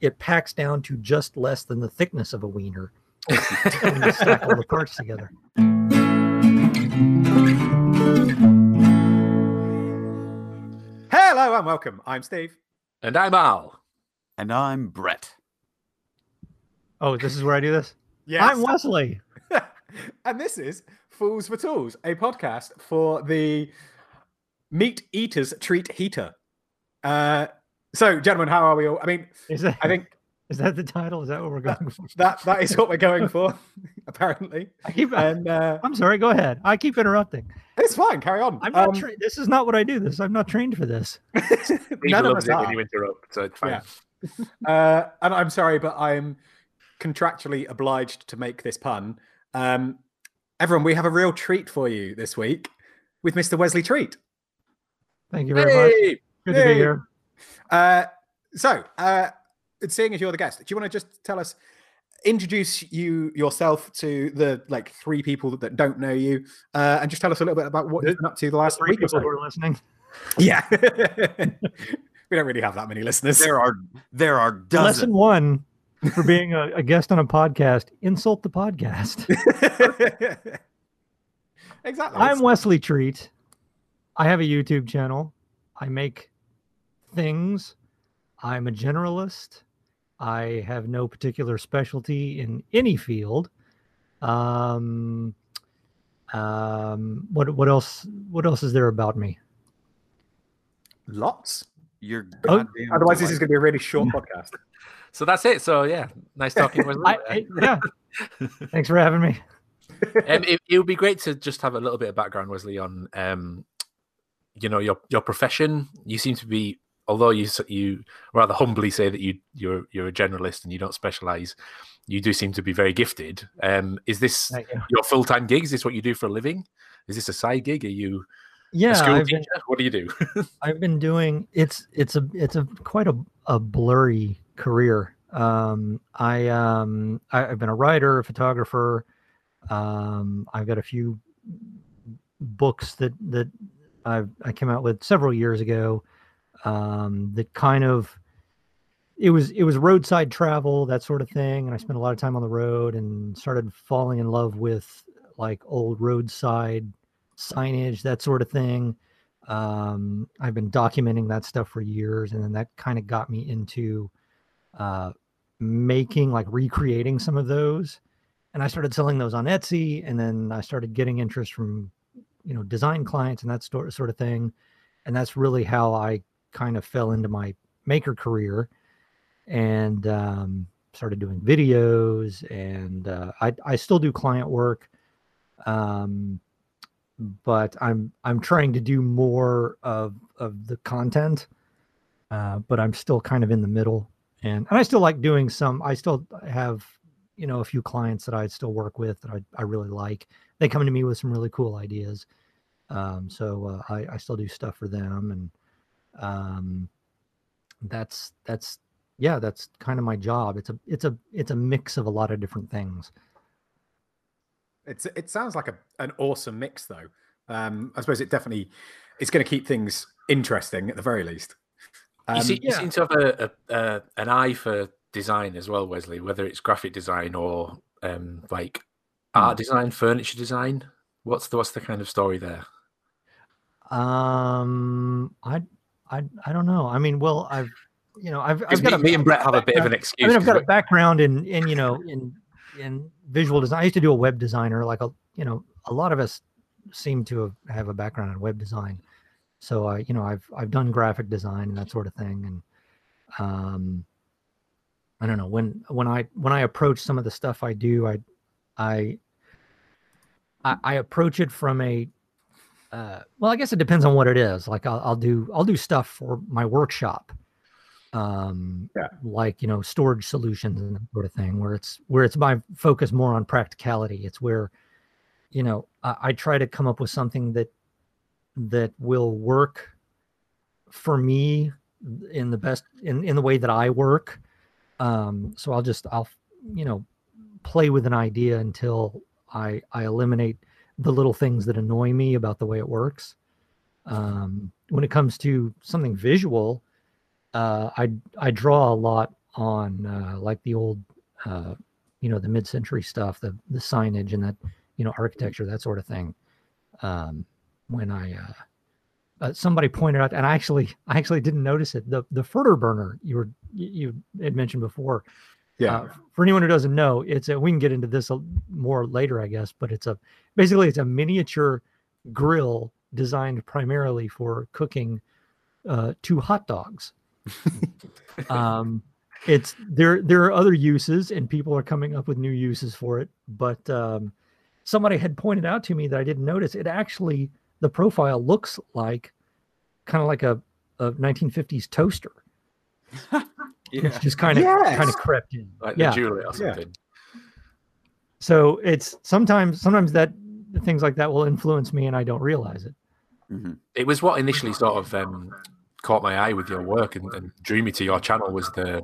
it packs down to just less than the thickness of a wiener. when you stack all the parts together. Hello and welcome. I'm Steve. And I'm Al. And I'm Brett. Oh, this is where I do this? Yes. I'm Wesley. and this is Fools for Tools, a podcast for the meat eaters treat heater. Uh, so, gentlemen, how are we all? I mean, Is that, I think is that the title? Is that what we're going for? that that is what we're going for, apparently. I keep, And uh, I'm sorry. Go ahead. I keep interrupting. it's fine. Carry on. I'm not. Um, tra- this is not what I do. This I'm not trained for this. None of us it are. when you interrupt, so it's fine. Yeah. Uh, and I'm sorry, but I'm contractually obliged to make this pun. Um, everyone, we have a real treat for you this week with Mr. Wesley Treat. Thank you very much. Hey! Good to be here. Uh, so, uh, seeing as you're the guest, do you want to just tell us, introduce you yourself to the like three people that, that don't know you, uh, and just tell us a little bit about what The- you've been up to the last Three week or people so? who are listening. Yeah, we don't really have that many listeners. There are there are dozens. Lesson one for being a, a guest on a podcast: insult the podcast. exactly. I'm Wesley Treat. I have a YouTube channel. I make things. I'm a generalist. I have no particular specialty in any field. Um, um, what what else? What else is there about me? lots. You're Oh, goddamn Otherwise, this is going to be a really short podcast. So that's it. So yeah, nice talking with I, I- yeah. Thanks for having me. um, it, it would be great to just have a little bit of background, Wesley, on um, you know your your profession. You seem to be, although you you rather humbly say that you you're you're a generalist and you don't specialize. You do seem to be very gifted. Um, is this you. your full time gig? Is this what you do for a living? Is this a side gig? Are you Yeah, a school teacher? been, What do you do? I've been doing it's it's a it's a quite a, a blurry career. Um, I um I, I've been a writer, a photographer. Um, I've got a few books that that I've I came out with several years ago. Um, that kind of it was it was roadside travel that sort of thing, and I spent a lot of time on the road and started falling in love with like old roadside signage, that sort of thing um, I've been documenting that stuff for years, and then that kind of got me into uh, making, like recreating some of those. And I started selling those on Etsy, and then I started getting interest from, you know, design clients and that sort sort of thing. And that's really how I kind of fell into my maker career, and um, started doing videos. And uh, I I still do client work. Um, but I'm I'm trying to do more of of the content, uh, but I'm still kind of in the middle, and and I still like doing some. I still have you know a few clients that I still work with that I I really like. They come to me with some really cool ideas, um, so uh, I I still do stuff for them, and um, that's that's yeah that's kind of my job. It's a it's a it's a mix of a lot of different things. It's it sounds like a an awesome mix though. Um, I suppose it definitely it's going to keep things interesting at the very least. Um, you, see, you seem to have a, a, a an eye for design as well, Wesley. Whether it's graphic design or um, like art design, furniture design. What's the what's the kind of story there? Um, I, I, I don't know. I mean, well, I've, you know, I've, I've got me, a me and Brett have a bit of an excuse. I mean, I've got a background in, in, you know, in, in visual design. I used to do a web designer, like a, you know, a lot of us seem to have, have a background in web design. So I, you know, I've, I've done graphic design and that sort of thing. And, um, I don't know when, when I, when I approach some of the stuff I do, I, I, I, I approach it from a, uh, well, I guess it depends on what it is. Like I'll, I'll do, I'll do stuff for my workshop, um, Yeah. like you know, storage solutions and that sort of thing, where it's where it's my focus more on practicality. It's where, you know, I, I try to come up with something that that will work for me in the best in in the way that I work. Um, so I'll just I'll you know play with an idea until I I eliminate the little things that annoy me about the way it works. Um, when it comes to something visual, uh, I I draw a lot on uh, like the old, uh, you know, the mid-century stuff, the the signage and that, you know, architecture, that sort of thing. Um, when I uh, uh, somebody pointed out, and I actually I actually didn't notice it. The the Furter burner you were you, had mentioned before. Yeah. Uh, for anyone who doesn't know, it's a we can get into this a, more later, I guess, but it's a basically it's a miniature grill designed primarily for cooking uh, two hot dogs. um, it's there. There are other uses, and people are coming up with new uses for it. But um, somebody had pointed out to me that I didn't notice. It actually the profile looks like kind of like a, a 1950s toaster. It's just kind of kind of crept in. like yeah. the Julia or Yeah. something. So it's sometimes sometimes that things like that will influence me and I don't realize it. Mhm. It was what initially sort of um, caught my eye with your work and, and drew me to your channel was the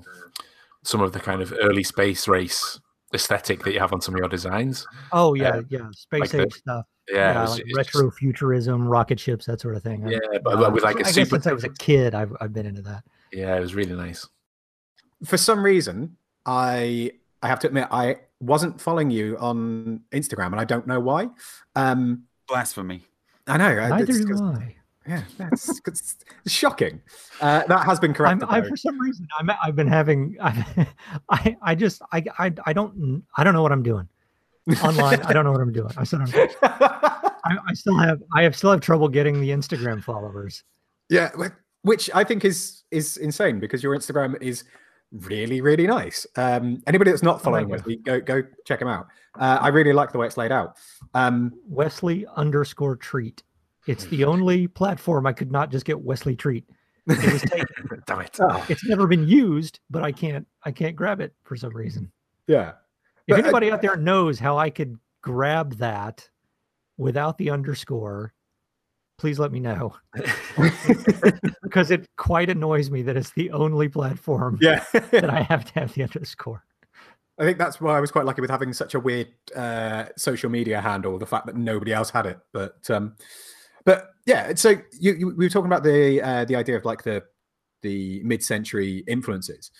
some of the kind of early space race aesthetic that you have on some of your designs. Oh yeah, Uh, yeah, space like the- stuff. Yeah, it Yeah, was- like it's just- retro futurism, rocket ships, that sort of thing. I- yeah, but uh, with like I a guess super. since I was a kid, I've I've been into that. Yeah, it was really nice. For some reason, I I have to admit I wasn't following you on Instagram, and I don't know why. Um, Blasphemy. I know. I- Neither do just- I. Yeah, that's it's shocking. Uh, that has been I'm, corrected. I, for some reason, I'm, I've been having I I, I just I, I I don't I don't know what I'm doing online. I don't know what I'm doing. I still don't. I, I still have I have still have trouble getting the Instagram followers. Yeah, which I think is is insane because your Instagram is really really nice. Um, anybody that's not following you. Wesley, go go check him out. Uh, I really like the way it's laid out. Um, Wesley underscore treat. It's the only platform I could not just get Wesley treat. It was taken. Damn it. oh, it's never been used, but I can't I can't grab it for some reason. yeah, If But I- anybody out there knows how I could grab that without the underscore, please let me know. because it quite annoys me that it's the only platform yeah. that I have to have the underscore. I think that's why I was quite lucky with having such a weird uh, social media handle. The fact that nobody else had it, but um, but yeah. So you, you we were talking about the uh, the idea of like the the mid-century influences,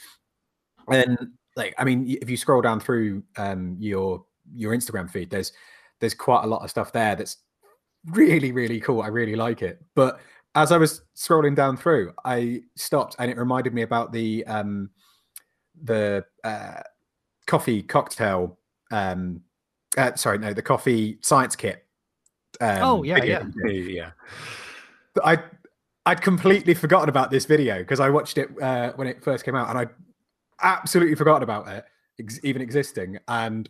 and like I mean, if you scroll down through um, your your Instagram feed, there's there's quite a lot of stuff there that's really really cool. I really like it, but as I was scrolling down through, I stopped and it reminded me about the um, the uh, coffee cocktail um uh, sorry no the coffee science kit um, Oh, yeah, yeah. yeah. i i'd completely forgotten about this video because i watched it uh, when it first came out and i absolutely forgot about it ex- even existing and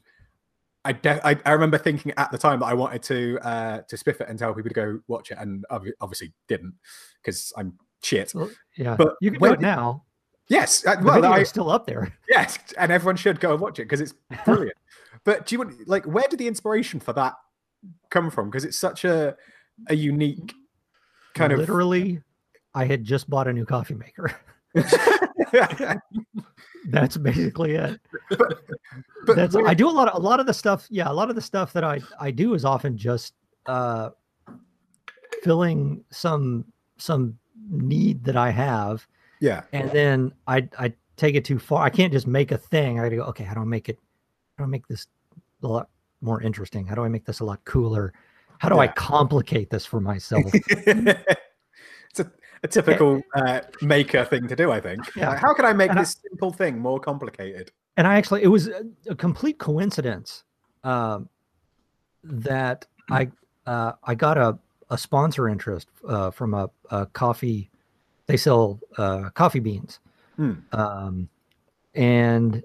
I, de- I I remember thinking at the time that I wanted to uh, to spiff it and tell people to go watch it, and obvi- obviously didn't because I'm shit. Well, yeah, But you can do it did- now. Yes, uh, The well, I, still up there. Yes, and everyone should go and watch it because it's brilliant. but do you want like where did the inspiration for that come from? Because it's such a a unique kind of Literally, I had just bought a new coffee maker. That's basically it. but That's I do a lot of a lot of the stuff. Yeah, a lot of the stuff that I I do is often just uh filling some some need that I have, yeah, and then I I take it too far. I can't just make a thing. I gotta go. Okay, how do I make it? How do I make this a lot more interesting? How do I make this a lot cooler? How do I complicate this for myself? it's a, a typical uh, maker thing to do, I think. Yeah. Like, how can I make And I- this simple thing more complicated? and I actually it was a, a complete coincidence um, that I uh, I got a, a sponsor interest uh, from a, a coffee. They sell uh, coffee beans, Hmm. um, and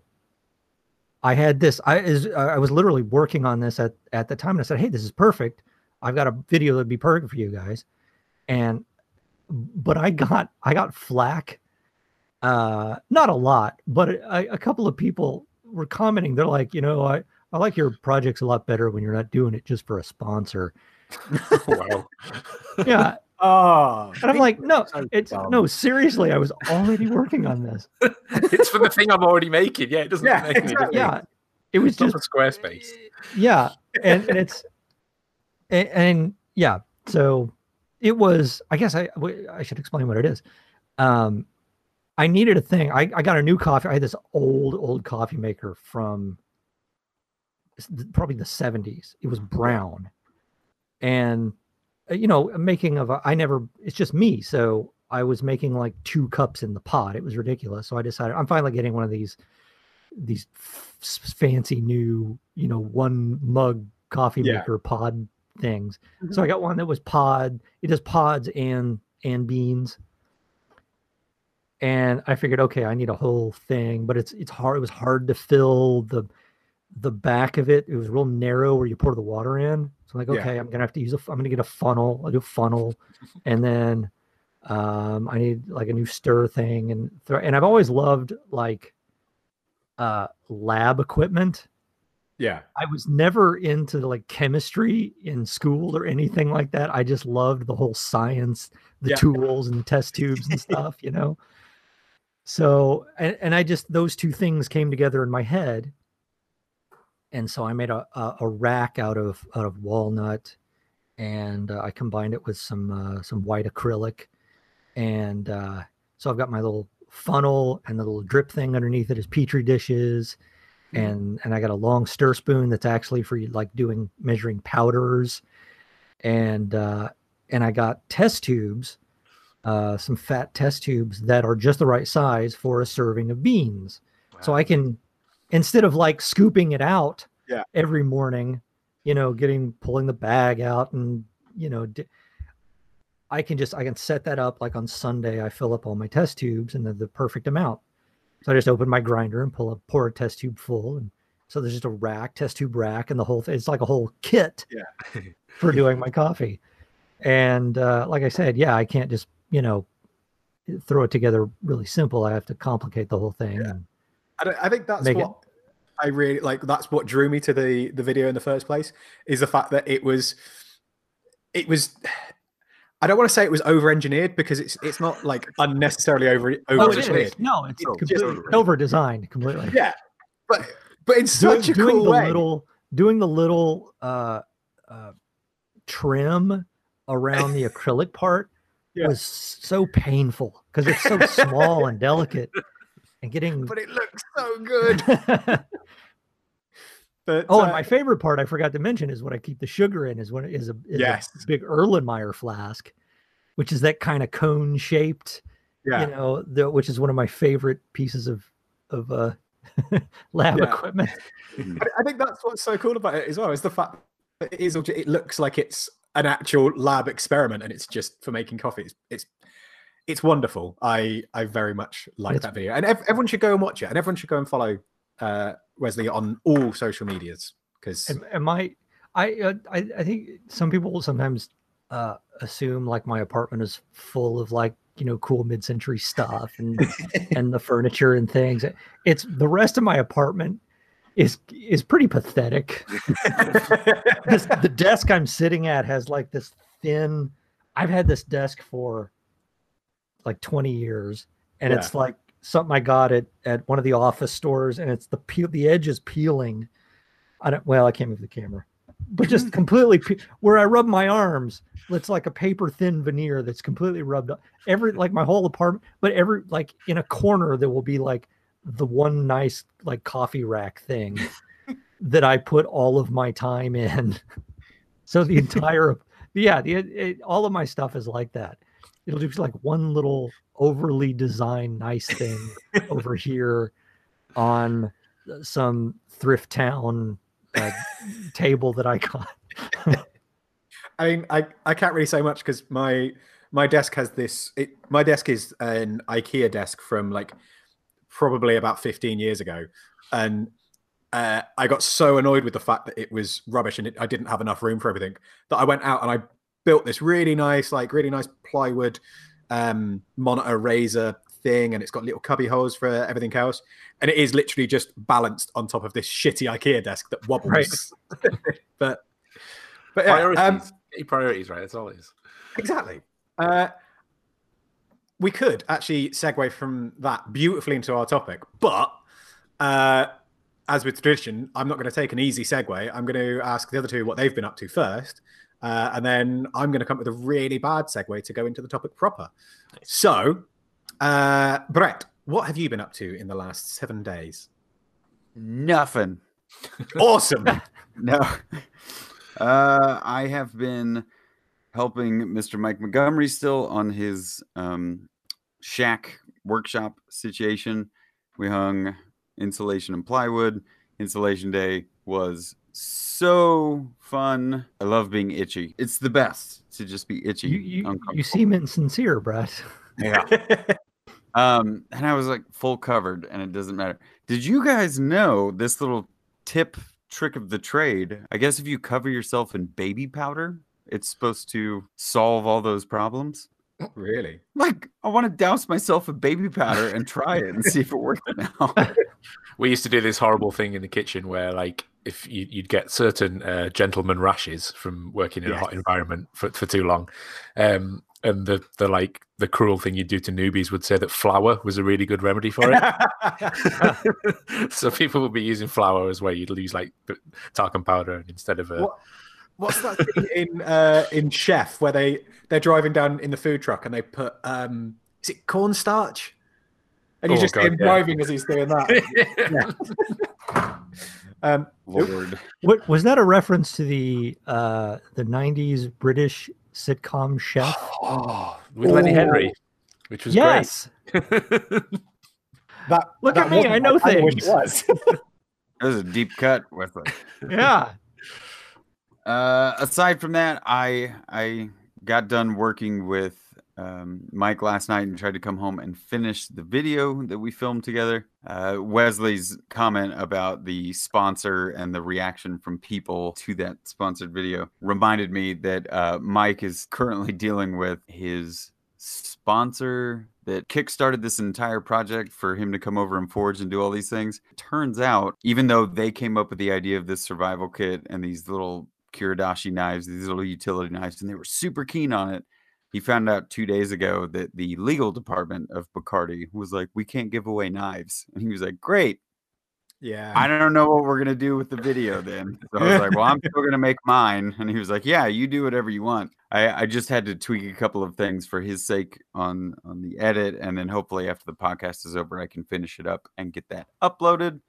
I had this. I is I was literally working on this at at the time, and I said, "Hey, this is perfect. I've got a video that'd be perfect for you guys." And but I got I got flack uh not a lot but a, a couple of people were commenting they're like you know i i like your projects a lot better when you're not doing it just for a sponsor wow. yeah Oh, and i'm like no so it's dumb. no seriously i was already working on this it's for the thing I'm already making. Yeah, it doesn't Yeah, make any exactly. difference. yeah it was It's not just for Squarespace. yeah and, and it's and, and yeah so it was i guess i i should explain what it is um I needed a thing. I, I got a new coffee. I had this old, old coffee maker from probably the 70s. It was brown. And, uh, you know, making of, a, I never, it's just me. So I was making like two cups in the pot. It was ridiculous. So I decided I'm finally getting one of these, these f- fancy new, you know, one mug coffee Yeah. maker pod things. So I got one that was pod. It does pods and, and beans and I figured, okay, I need a whole thing, but it's it's hard. It was hard to fill the the back of it. It was real narrow where you pour the water in. So I'm like, Yeah. okay, I'm gonna have to use a. I'm gonna get a funnel. I'll do a funnel, and then um, I need like a new stir thing, and th- and I've always loved like uh lab equipment. Yeah. I was never into like chemistry in school or anything like that. I just loved the whole science, the Yeah. tools and the test tubes and stuff, you know. So and, and I just those two things came together in my head. And so I made a, a, a rack out of out of walnut and uh, I combined it with some uh, some white acrylic and uh, so I've got my little funnel and the little drip thing underneath it is petri dishes and and I got a long stir spoon that's actually for like doing measuring powders, and uh, and I got test tubes, uh, some fat test tubes that are just the right size for a serving of beans. So I can instead of like scooping it out Yeah. every morning, you know, getting pulling the bag out and you know. di- I can just I can set that up like on Sunday. I fill up all my test tubes and they're the perfect amount. So I just open my grinder and pull a pour a test tube full, and so there's just a rack, test tube rack, and the whole thing. It's like a whole kit Yeah. for doing my coffee. And uh, like I said, yeah, I can't just you know throw it together really simple. I have to complicate the whole thing. And I, don't- I think that's Make it- what I really like. That's what drew me to the the video in the first place is the fact that it was, it was. I don't want to say it was over engineered because it's it's not like unnecessarily over over oh, it engineered. No, it's It's completely over designed completely. Yeah, but but in doing, such a doing cool the way. little doing the little uh, uh, trim around the acrylic part Yeah. was so painful because it's so small and delicate and getting but it looks so good. But oh uh, and my favorite part i forgot to mention is what i keep the sugar in is when it is a, is Yes. a big erlenmeyer flask which is that kind of cone shaped yeah, you know the, which is one of my favorite pieces of of uh lab Yeah. equipment I, think that's what's so cool about it as well is the fact that it is. It looks like it's an actual lab experiment, and it's just for making coffee. It's it's, it's wonderful. I I very much like that video, and ev- everyone should go and watch it, and everyone should go and follow uh, Wesley on all social medias because Am, am I? I, uh, I I think some people will sometimes uh, assume like my apartment is full of like you know cool mid-century stuff and and the furniture and things. It's the rest of my apartment is is pretty pathetic. this, the desk I'm sitting at has like this thin. I've had this desk for like 20 years, and Yeah. it's like something I got at at one of the office stores, and it's the peel the edge is peeling. I don't. Well, I can't move the camera, but just completely pe- where I rub my arms, it's like a paper thin veneer that's completely rubbed up. Every like my whole apartment, but every like in a corner there will be like the one nice like coffee rack thing that I put all of my time in. so the entire yeah, the it, all of my stuff is like that. It'll just be like one little overly designed nice thing over here on some thrift town uh, table that I got. I mean, I, I can't really say much because my my desk has this. It, my desk is an IKEA desk from like probably about 15 years ago, and uh, I got so annoyed with the fact that it was rubbish and it, I didn't have enough room for everything that I went out and I built this really nice, like really nice plywood um, monitor riser thing, and it's got little cubby holes for everything else, and it is literally just balanced on top of this shitty IKEA desk that wobbles. Right. but but yeah, priorities. um, priorities right. That's all it is. Exactly. Uh, we could actually segue from that beautifully into our topic, but uh, as with tradition, I'm not going to take an easy segue. I'm going to ask the other two what they've been up to first, uh, and then I'm going to come up with a really bad segue to go into the topic proper. So, Uh, Brett, what have you been up to in the last seven days? Nothing. Awesome. No. Uh, I have been helping Mr. Mike Montgomery still on his um, shack workshop situation. We hung insulation and plywood. Insulation day was so fun. I love being itchy. It's the best to just be itchy. You you, you seem insincere, Brett. Yeah. Um, and I was like full covered, and it doesn't matter. Did you guys know this little tip trick of the trade? I guess if you cover yourself in baby powder, it's supposed to solve all those problems. Really? Like, I want to douse myself in baby powder and try it and see if it works now. We used to do this horrible thing in the kitchen where, like, if you, you'd get certain uh, gentleman rashes from working in a hot environment for, for too long, um, and the the like the cruel thing you'd do to newbies would say that flour was a really good remedy for it. so people would be using flour as where you'd use like talcum powder instead of a. What- What's that thing in uh, in Chef where they they're driving down in the food truck and they put um is it cornstarch? And you Oh, just God, him yeah. driving as he's doing that. Um, Lord. What was that a reference to the uh the '90s British sitcom Chef? Oh, with Lenny Henry, which was yes. great. that Look that at me, I know it. things. it was. That was a deep cut with it. Yeah. Uh, aside from that, I I got done working with um, Mike last night and tried to come home and finish the video that we filmed together. Uh, Wesley's comment about the sponsor and the reaction from people to that sponsored video reminded me that uh, Mike is currently dealing with his sponsor that kickstarted this entire project for him to come over and forge and do all these things. Turns out, even though they came up with the idea of this survival kit and these little Kiridashi knives, these little utility knives, and they were super keen on it. He found out two days ago that the legal department of Bacardi was like, "We can't give away knives," and he was like, "Great, yeah. I don't know what we're gonna do with the video then." So I was like, "Well, I'm still gonna make mine," and he was like, "Yeah, you do whatever you want." I, I just had to tweak a couple of things for his sake on on the edit, and then hopefully after the podcast is over, I can finish it up and get that uploaded.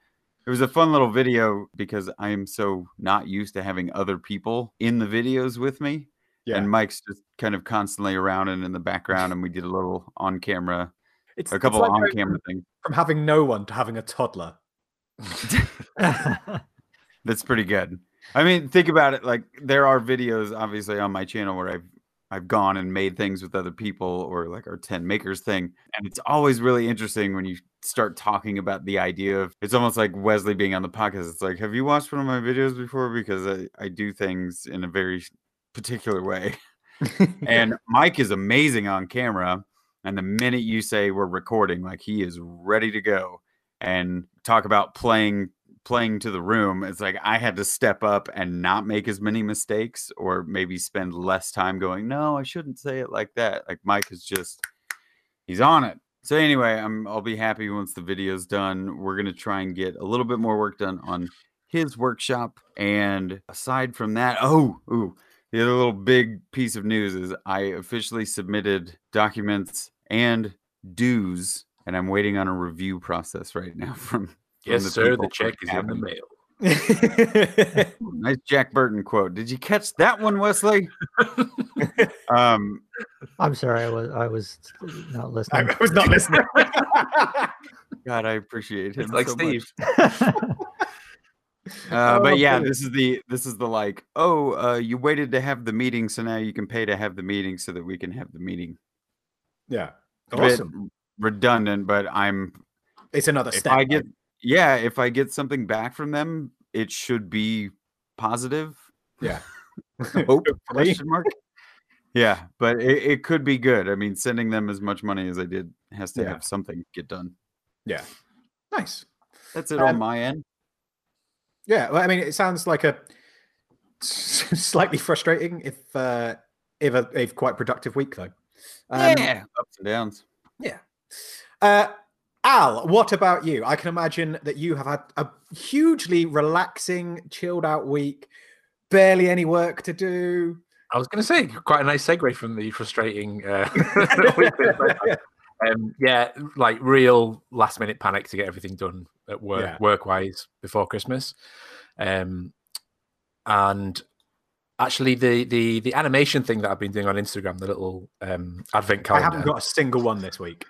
It was a fun little video because I am so not used to having other people in the videos with me. yeah. And Mike's just kind of constantly around and in the background, and we did a little on camera, it's, a couple like on camera things. from having no one to having a toddler. That's pretty good. I mean, think about it. Like there are videos, obviously, on my channel where I've I've gone and made things with other people, or like our ten makers thing, and it's always really interesting when you start talking about the idea of. It's almost like Wesley being on the podcast. It's like, have you watched one of my videos before? Because I I do things in a very particular way. and Mike is amazing on camera. And the minute you say we're recording, like he is ready to go and talk about playing playing to the room. It's like I had to step up and not make as many mistakes or maybe spend less time going, no, I shouldn't say it like that. Like Mike is just he's on it. So anyway, I'm I'll be happy once the video's done. We're gonna try and get a little bit more work done on his workshop. And aside from that, oh, ooh, the other little big piece of news is I officially submitted documents and dues, and I'm waiting on a review process right now from. from yes, the sir. The check is in the mail. Nice Jack Burton quote. Did you catch that one, Wesley? um, I'm sorry, I was I was not listening. I was not listening. God, I appreciate him It's like so Steve. much. Uh, Oh, but yeah, brilliant. this is the this is the like, oh, uh, you waited to have the meeting, so now you can pay to have the meeting, so that we can have the meeting. yeah. Awesome. redundant, but I'm It's another if step. I get yeah, if I get something back from them, it should be positive. Yeah. Hope question mark. Yeah, but it, it could be good. I mean, sending them as much money as I did has to Yeah. have something get done. Yeah. Nice. That's it on Um, my end. Yeah. Well, I mean, it sounds like a slightly frustrating, if uh, if a, a quite productive week though. Um, yeah, ups and downs. Yeah. Uh, Al, what about you? I can imagine that you have had a hugely relaxing, chilled out week. Barely any work to do. I was going to say quite a nice segue from the frustrating. Uh, Um, yeah, like real last minute panic to get everything done at work, Yeah. work wise before Christmas. Um, and actually, the the the animation thing that I've been doing on Instagram, the little um, advent calendar. I haven't got a single one this week.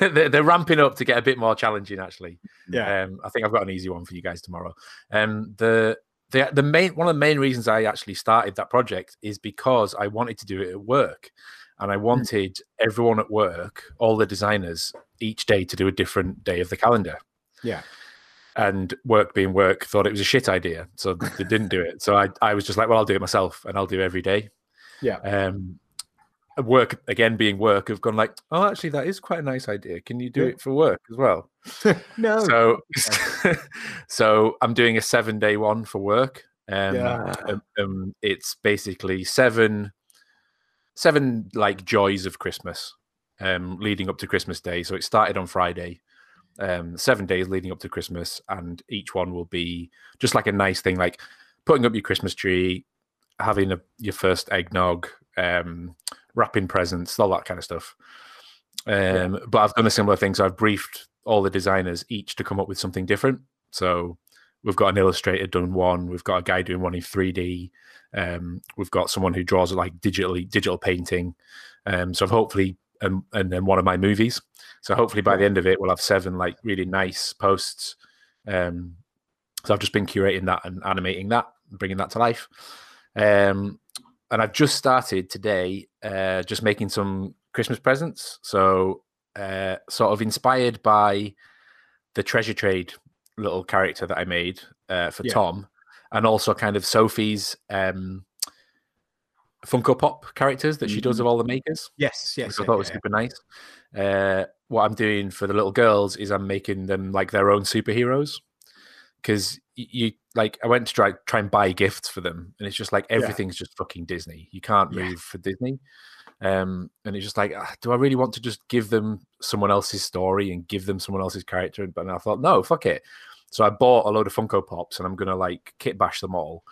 They're, they're ramping up to get a bit more challenging. Actually, Yeah. um, I think I've got an easy one for you guys tomorrow. Um, the the the main one of the main reasons I actually started that project is because I wanted to do it at work, and Hmm. I wanted everyone at work, all the designers, each day to do a different day of the calendar. Yeah. And work being work, thought it was a shit idea, so they didn't do it. So I I was just like, well, I'll do it myself, and I'll do it every day. Yeah. Um, work again being work have gone like, oh, actually, that is quite a nice idea. Can you do Yeah. it for work as well? no. So, so I'm doing a seven day one for work. Um, Yeah. um, um, it's basically seven, seven like joys of Christmas, um, leading up to Christmas Day. So it started on Friday, um, seven days leading up to Christmas, and each one will be just like a nice thing, like putting up your Christmas tree, having a, your first eggnog, um, wrapping presents, all that kind of stuff. Um, But I've done a similar thing. So I've briefed all the designers each to come up with something different. So we've got an illustrator done one. We've got a guy doing one in 3D. Um, we've got someone who draws like digitally digital painting. Um, so I've hopefully um, and then one of my movies. So hopefully by the end of it, we'll have seven like really nice posts. Um, so I've just been curating that and animating that, and bringing that to life. Um, and I've just started today, uh, just making some Christmas presents. So uh, sort of inspired by the treasure trade little character that I made uh, for Yeah. Tom, and also kind of Sophie's um, Funko Pop characters that she does of all the makers yes, yes. which I yeah, thought was yeah. super nice. Uh, what I'm doing for the little girls is I'm making them like their own superheroes because you like I went to try try and buy gifts for them, and it's just like everything's just fucking Disney. You can't Yeah. move for Disney. Um, and it's just like, ah, do I really want to just give them someone else's story and give them someone else's character? But I thought, no, fuck it. So I bought a load of Funko Pops, and I'm gonna like kit bash them all,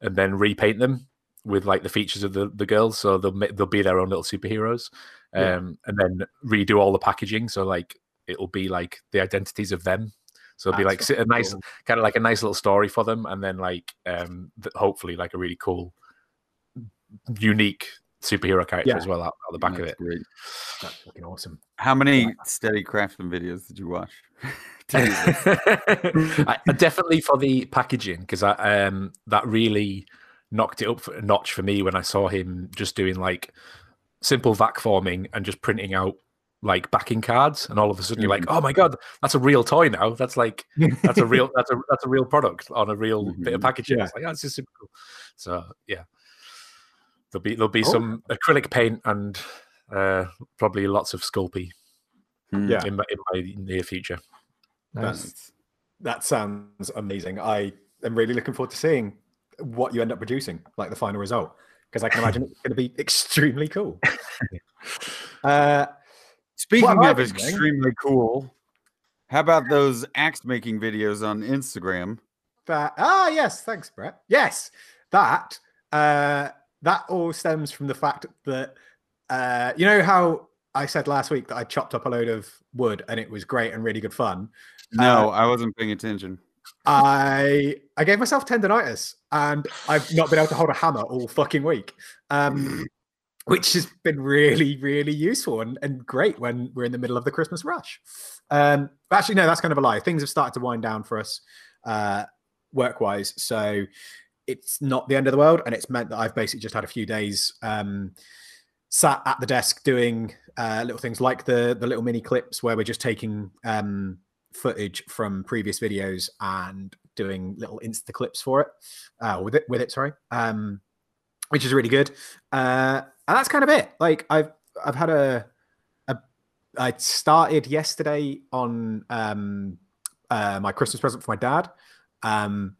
and then repaint them with like the features of the, the girls, so they'll they'll be their own little superheroes, Yeah. um, and then redo all the packaging. So like it'll be like the identities of them. So it'll be like That's a nice cool. kind of like a nice little story for them, and then like um, th- hopefully like a really cool, unique superhero character Yeah. as well out, out the back of it. great. That's fucking awesome. How many Steady Craftin videos did you watch? to do this? I, I definitely for the packaging because I um that really knocked it up for, a notch for me when I saw him just doing like simple vac forming and just printing out like backing cards and all of a sudden you're like oh my god that's a real toy now that's like that's a real that's a that's a real product on a real bit of Mhm. packaging Yeah. it's like that's just super cool so yeah there'll be there'll be Cool. some acrylic paint and uh probably lots of sculpey Hmm. Yeah. in my, in my near future Nice. That's, that sounds amazing. I am really looking forward to seeing what you end up producing, like the final result, because I can imagine it's going to be extremely cool. uh, Speaking I of extremely cool, how about those axe making videos on Instagram? that ah yes, thanks, Brett. Yes, that uh, that all stems from the fact that uh, you know how I said last week that I chopped up a load of wood and it was great and really good fun. No, I wasn't paying attention. I I gave myself tendonitis and I've not been able to hold a hammer all fucking week. Um, which has been really, really useful and, and great when we're in the middle of the Christmas rush. Um, actually, no, that's kind of a lie. Things have started to wind down for us uh, work wise. So it's not the end of the world. And it's meant that I've basically just had a few days um, sat at the desk doing uh, little things like the, the little mini clips where we're just taking um, footage from previous videos and doing little insta clips for it uh, with it with it sorry um which is really good. Uh and that's kind of it. Like i've i've had a, a i started yesterday on um uh my christmas present for my dad um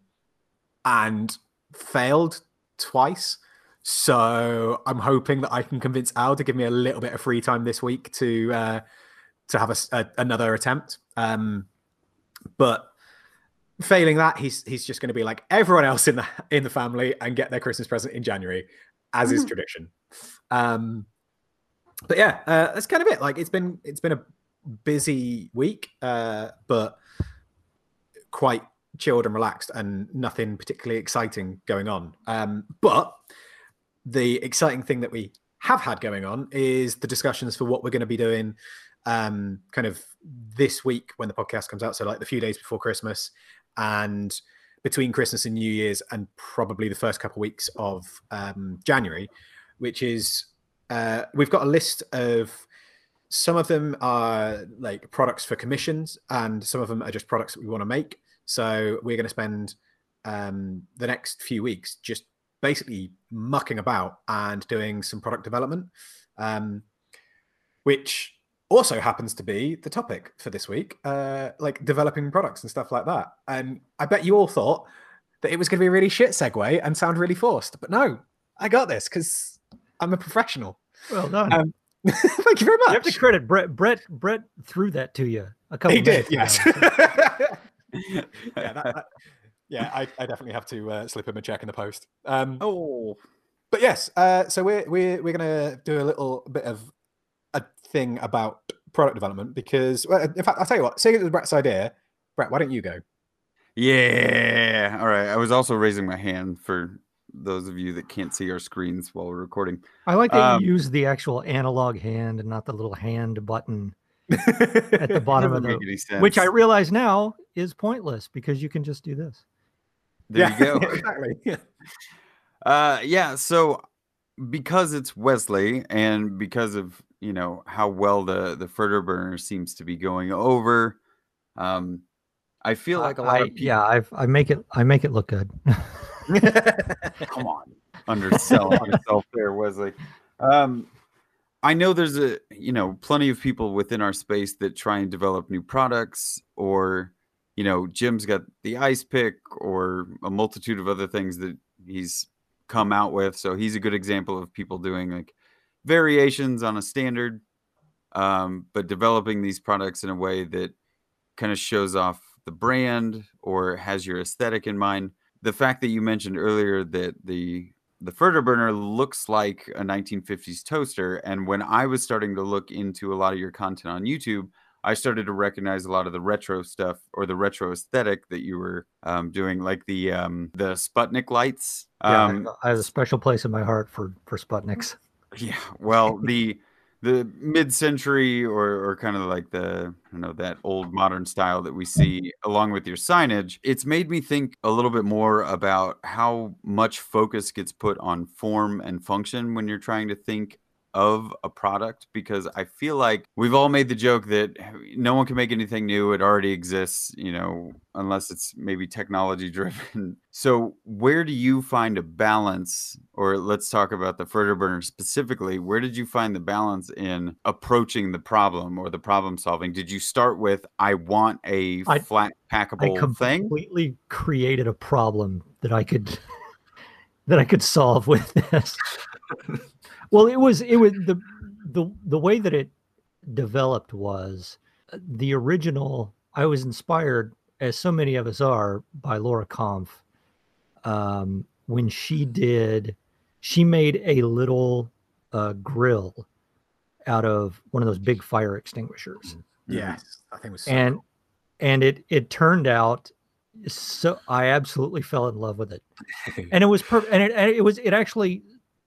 and failed twice. So i'm hoping that i can convince al to give me a little bit of free time this week to uh to have a, a- another attempt. Um but failing that he's he's just going to be like everyone else in the in the family and get their christmas present in january as is tradition um but yeah, uh, that's kind of it. Like it's been it's been a busy week, uh, but quite chilled and relaxed, and nothing particularly exciting going on. Um, but the exciting thing that we have had going on is the discussions for what we're going to be doing um, kind of this week when the podcast comes out. So, like the few days before Christmas and between Christmas and New Year's, and probably the first couple of weeks of um, January, which is uh, we've got a list of some of them are like products for commissions, and some of them are just products that we want to make. So, we're going to spend um, the next few weeks just basically mucking about and doing some product development, um, which also happens to be the topic for this week, uh, like developing products and stuff like that. And I bet you all thought that it was going to be a really shit segue and sound really forced, but no, I got this because I'm a professional. Well done. Um, thank you very much. you have to credit Brett. Brett. Brett threw that to you a couple. he did, yes. yeah, that, that- yeah, I, I definitely have to uh, slip him a check in the post. Um, Oh, but yes, uh, so we're we're we're gonna do a little bit of a thing about product development because, well, in fact, I'll tell you what. Say it was Brett's idea. Brett, why don't you go? yeah. All right. I was also raising my hand for those of you that can't see our screens while we're recording. I like that Um, you use the actual analog hand and not the little hand button at the bottom of the, make any sense. which I realize now is pointless because you can just do this. there you go. exactly. Yeah. Uh, yeah. So because it's Wesley, and because of you know how well the the Furter burner seems to be going over, um, I feel like a lot I, of people. yeah, I've I make it I make it look good. Come on, undersell yourself there, Wesley. Um, I know there's a you know plenty of people within our space that try and develop new products, or you know Jim's got the ice pick, or a multitude of other things that he's come out with. So he's a good example of people doing like variations on a standard, um, but developing these products in a way that kind of shows off the brand or has your aesthetic in mind. The fact that you mentioned earlier that the the Furter burner looks like a 1950s toaster, and when I was starting to look into a lot of your content on YouTube, I started to recognize a lot of the retro stuff or the retro aesthetic that you were um, doing, like the um, the Sputnik lights. Yeah, Um, I have a special place in my heart for for Sputniks. Yeah, well, the the mid-century or or kind of like the you know that old modern style that we see along with your signage, it's made me think a little bit more about how much focus gets put on form and function when you're trying to think of a product because I feel like we've all made the joke that no one can make anything new. It already exists, you know, unless it's maybe technology driven. So, where do you find a balance? Or let's talk about the Furter burner specifically. Where did you find the balance in approaching the problem or the problem solving? Did you start with, I want a I- flat I packable thing? I completely created a problem that I could that I could solve with this. well, it was it was the the the way that it developed was uh, the original. I was inspired, as so many of us are, by Laura Kampf. Um, when she did, she made a little uh, grill out of one of those big fire extinguishers Yes, I think it was. So and cool. and it it turned out so I absolutely fell in love with it, and it was perfect. and it and it was it actually,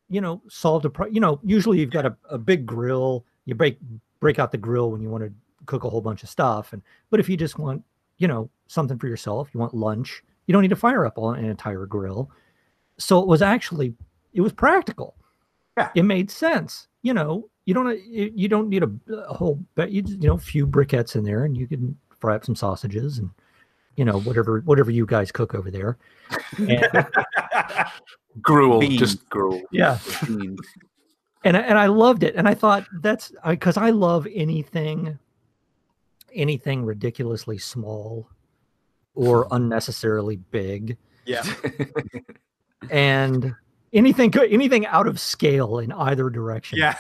you know, solved a pro- you know usually you've got a, a big grill you break break out the grill when you want to cook a whole bunch of stuff and but if you just want you know something for yourself you want lunch you don't need to fire up an entire grill. So it was actually it was practical. Yeah. it made sense you know you don't you you don't need a, a whole but you you know few briquettes in there and you can fry up some sausages and you know whatever whatever you guys cook over there. And, gruel, Beans. just gruel. yeah Beans. and I, and I loved it and I thought that's because I, love anything anything ridiculously small or hmm. unnecessarily big yeah, and anything go- anything out of scale in either direction yeah,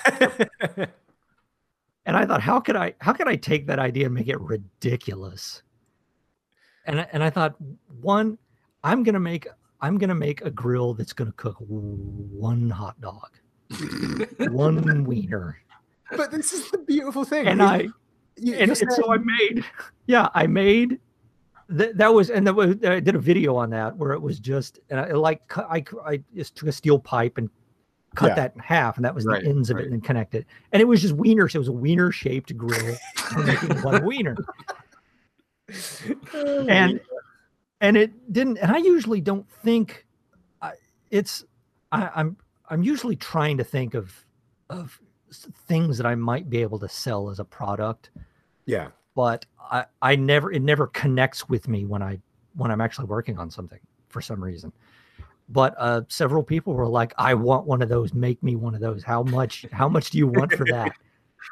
and I thought, how could I how could I take that idea and make it ridiculous? And and I thought, one, I'm gonna make I'm gonna make a grill that's gonna cook one hot dog, one wiener, but this is the beautiful thing. and is I you- and, you're and so I made, yeah, I made that. That was, and that was, I did a video on that where it was just, and I like, I, I just took a steel pipe and cut Yeah. that in half, and that was Right, the ends of right. it, and then connected, and it was just wiener. It was a wiener shaped grill for making one wiener, oh, and and it didn't. And I usually don't think, I, it's, I, I'm, I'm usually trying to think of, of things that I might be able to sell as a product yeah, but I, I never it never connects with me when I when I'm actually working on something for some reason. But uh, several people were like, "I want one of those. Make me one of those. How much? How much do you want for that?"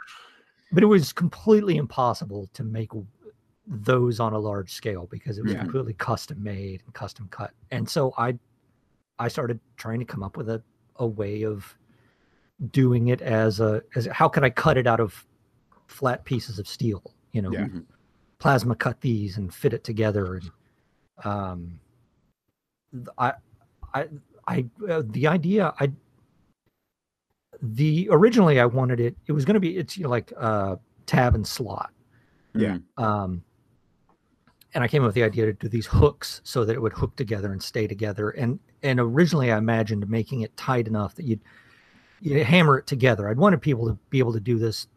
but it was completely impossible to make those on a large scale because it was Yeah. completely custom made and custom cut. And so I I started trying to come up with a, a way of doing it as a as how could I cut it out of flat pieces of steel, you know, Yeah. Mhm. plasma cut these and fit it together and um I I I uh, the idea I the originally I wanted it it was going to be it's you know, like uh tab and slot Yeah. um, and I came up with the idea to do these hooks so that it would hook together and stay together. And and originally I imagined making it tight enough that you'd you hammer it together. I'd wanted people to be able to do this,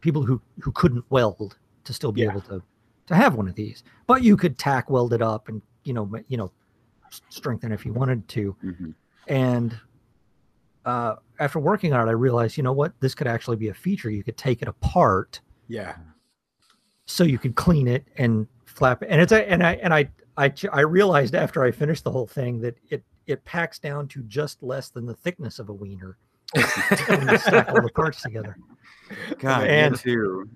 people who who couldn't weld to still be Yeah. able to to have one of these. But you could tack weld it up and you know you know strengthen if you wanted to. Mhm. And uh, after working on it, I realized you know what this could actually be a feature. You could take it apart yeah, so you could clean it and flap. And it's a, and I and I I I realized after I finished the whole thing that it it packs down to just less than the thickness of a wiener when you stack all the parts together. God, And- me too.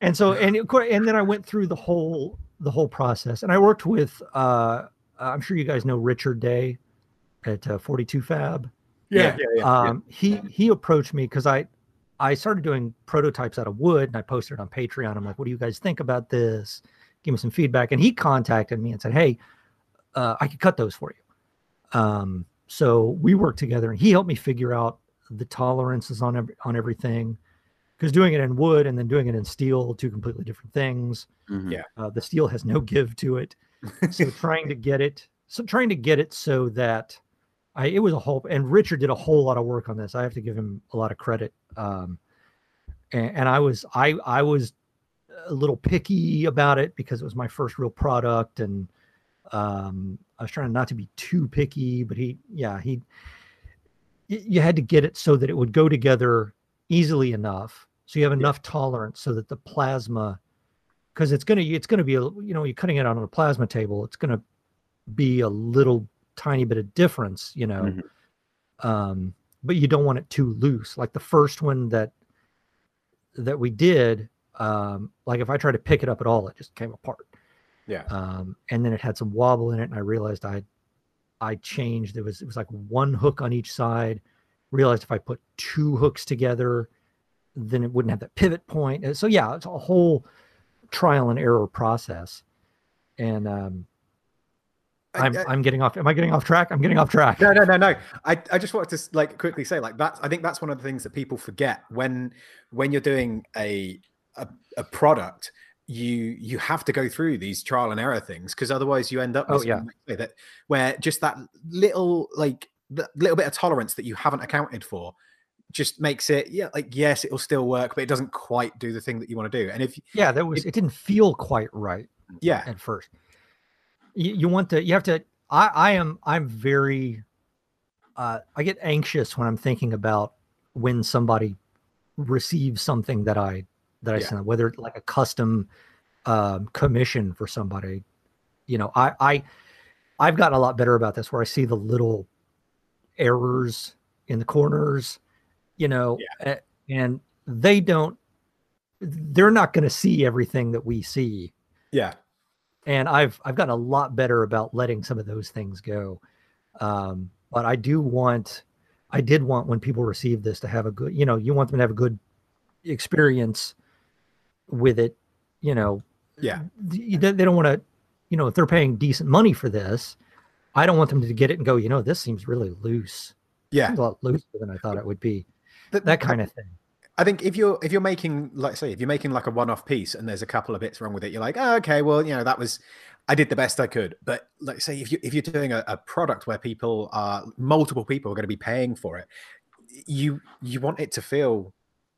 And so and of course, and then I went through the whole the whole process. And I worked with uh I'm sure you guys know Richard Day at uh, 42 Fab. yeah, yeah, yeah. um, he he approached me because I I started doing prototypes out of wood and I posted it on Patreon. I'm like, what do you guys think about this? Give me some feedback. And he contacted me and said, hey, uh, I could cut those for you. Um, so we worked together and he helped me figure out the tolerances on every, on everything because doing it in wood and then doing it in steel, two completely different things. Mhm. Yeah. Uh, the steel has no give to it. So trying to get it, so trying to get it so that I it was a whole and Richard did a whole lot of work on this. I have to give him a lot of credit. Um, and, and I was I I was a little picky about it because it was my first real product and um, I was trying not to be too picky, but he yeah he you had to get it so that it would go together easily enough so you have enough tolerance so that the plasma because it's gonna it's gonna be a you know you're cutting it out on a plasma table it's gonna be a little tiny bit of difference you know? Mhm. um but you don't want it too loose. Like the first one that that we did um like if i tried to pick it up at all it just came apart. Yeah, um, and then it had some wobble in it and i realized i i changed. It was it was like one hook on each side. Realized if i put two hooks together then it wouldn't have that pivot point. So yeah it's a whole trial and error process. And um i'm I- i'm getting off am i getting off track i'm getting off track no, no, no, no. I, I just wanted to like quickly say like that's I think that's one of the things that people forget when when you're doing a a, a product. You you have to go through these trial and error things because otherwise you end up Oh, yeah. like that where just that little like the little bit of tolerance that you haven't accounted for just makes it yeah like yes it'll still work but it doesn't quite do the thing that you want to do and if yeah that was it didn't feel quite right yeah at first. You, you want to, you have to, I, I am, I'm very, uh, I get anxious when I'm thinking about when somebody receives something that I, that I Yeah. send, whether it's like a custom um, commission for somebody, you know, I, I, I've gotten a lot better about this where I see the little errors in the corners, you know, a- and they don't, they're not going to see everything that we see. Yeah and I've I've gotten a lot better about letting some of those things go. Um, but I do want, I did want when people receive this to have a good, you know, you want them to have a good experience with it. You know, yeah they, they don't want to, you know, if they're paying decent money for this, I don't want them to get it and go, you know, this seems really loose. yeah a lot looser than I thought it would be. That kind of thing. I think if you're if you're making like say if you're making like a one-off piece and there's a couple of bits wrong with it, you're like, oh, okay, well, you know, that was I did the best I could. But like say if you if you're doing a, a product where people are multiple people are going to be paying for it, you you want it to feel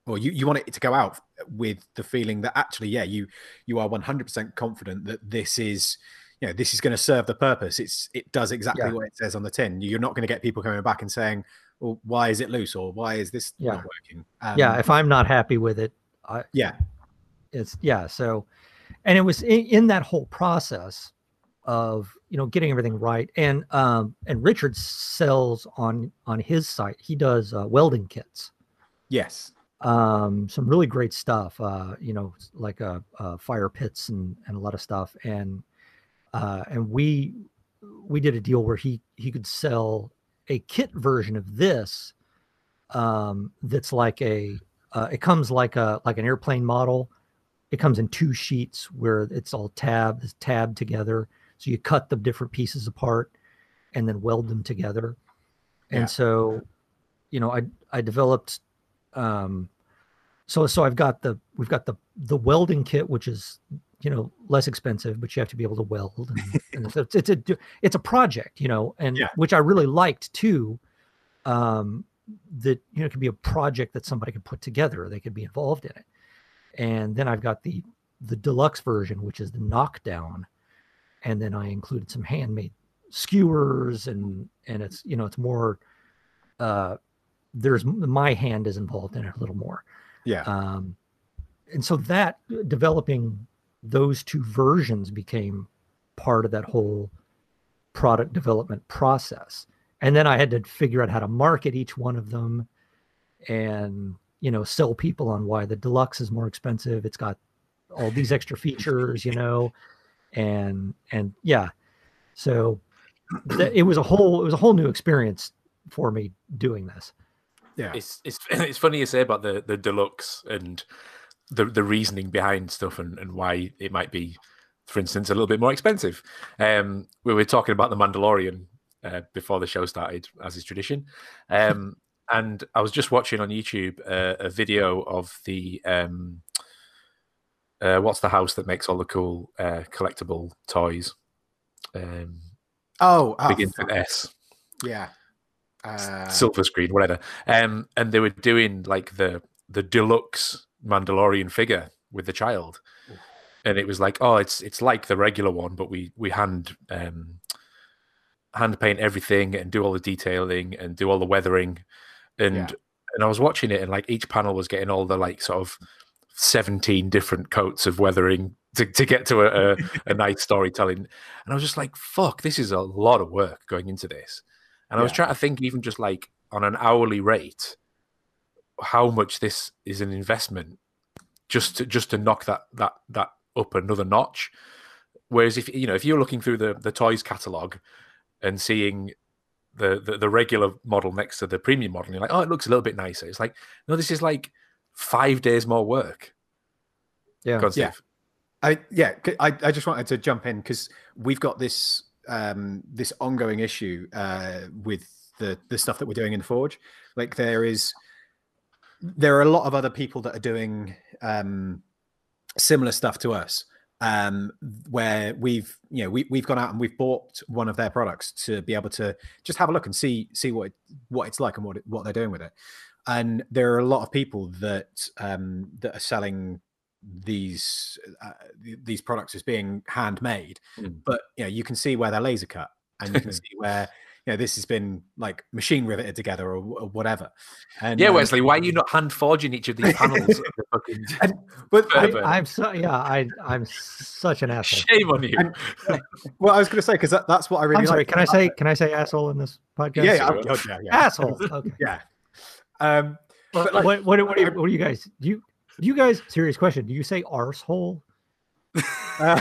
or you, you want it to go out with the feeling that actually, yeah, you you are 100% confident that this is you know this is going to serve the purpose. It's it does exactly Yeah. what it says on the tin. You're not going to get people coming back and saying, well, why is it loose or why is this Yeah. not working? Um, yeah, if I'm not happy with it, I yeah. it's yeah. So, and it was in, in that whole process of you know getting everything right, and um and Richard sells on on his site. He does uh, welding kits. Yes. um some really great stuff uh you know like uh, uh fire pits and and a lot of stuff and uh and we we did a deal where he he could sell a kit version of this um that's like a uh, it comes like a like an airplane model. It comes in two sheets where it's all tabbed tabbed together. So you cut the different pieces apart and then weld them together. And Yeah. so you know i i developed um so so i've got the we've got the the welding kit which is you know less expensive but you have to be able to weld and, and so it's, it's a it's a project you know and Yeah. which i really liked too um that you know it could be a project that somebody could put together they could be involved in it and then i've got the the deluxe version which is the knockdown and then i included some handmade skewers and and it's you know it's more uh there's my hand is involved in it a little more Yeah. um and so that developing those two versions became part of that whole product development process. And then i had to figure out how to market each one of them and you know sell people on why the deluxe is more expensive. It's got all these extra features you know and and yeah. So th- it was a whole it was a whole new experience for me doing this. Yeah. It's it's it's funny you say about the the deluxe and the the reasoning behind stuff and, and why it might be, for instance, a little bit more expensive. Um, we were talking about the Mandalorian uh, before the show started, as is tradition. Um, and I was just watching on YouTube uh, a video of the um, uh, what's the house that makes all the cool uh, collectible toys? Um, Oh, oh, begins with S. yeah. Uh, silver screen, whatever. Um, and they were doing like the the deluxe Mandalorian figure with the child, and it was like, oh, it's it's like the regular one, but we we hand um, hand paint everything and do all the detailing and do all the weathering, and Yeah. and I was watching it, and like each panel was getting all the like sort of seventeen different coats of weathering. To, to get to a, a, a nice storytelling, and I was just like, "Fuck, this is a lot of work going into this." And I was Yeah. trying to think, even just like on an hourly rate, how much this is an investment just to just to knock that that that up another notch. Whereas if you know if you're looking through the the toys catalog and seeing the, the the regular model next to the premium model, you're like, oh, it looks a little bit nicer. It's like, no, this is like five days more work. yeah on, Yeah. I yeah, I, I just wanted to jump in because we've got this um this ongoing issue uh with the the stuff that we're doing in Forge. Like there is there are a lot of other people that are doing um similar stuff to us um where we've you know we, we've gone out and we've bought one of their products to be able to just have a look and see see what it, what it's like and what it, what they're doing with it and there are a lot of people that um that are selling these uh, these products as being handmade Mm. but you know you can see where they're laser cut and you can see where you know this has been like machine riveted together or, or whatever and Yeah, um, Wesley, why are you not hand forging each of these panels? of the fucking... and, but I- I, I, i'm so yeah i i'm such an asshole Shame on you. And- well i was going to say because that, that's what i really i'm sorry like can i say can i say asshole in this podcast yeah, yeah, Sure. oh, yeah, yeah. asshole okay yeah um But like- what, what, what, do you, what do you guys do? You, do you guys serious question? Do you say arsehole? uh,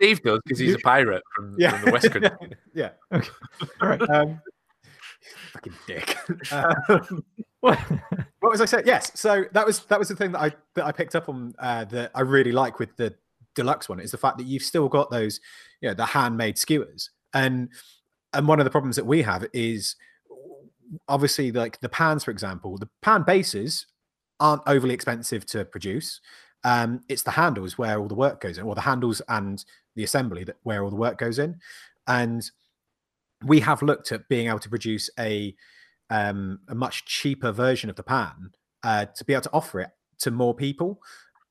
Steve does because he's a pirate from, yeah from the West Country. yeah All right. um fucking dick um, What? what was I saying? Yes. So that was that was the thing that I that I picked up on uh, that I really like with the deluxe one is the fact that you've still got those, you know, the handmade skewers. And and one of the problems that we have is obviously like the pans, for example, the pan bases aren't overly expensive to produce. Um, it's the handles where all the work goes in, or the handles and the assembly that where all the work goes in. And we have looked at being able to produce a um, a much cheaper version of the pan uh, to be able to offer it to more people.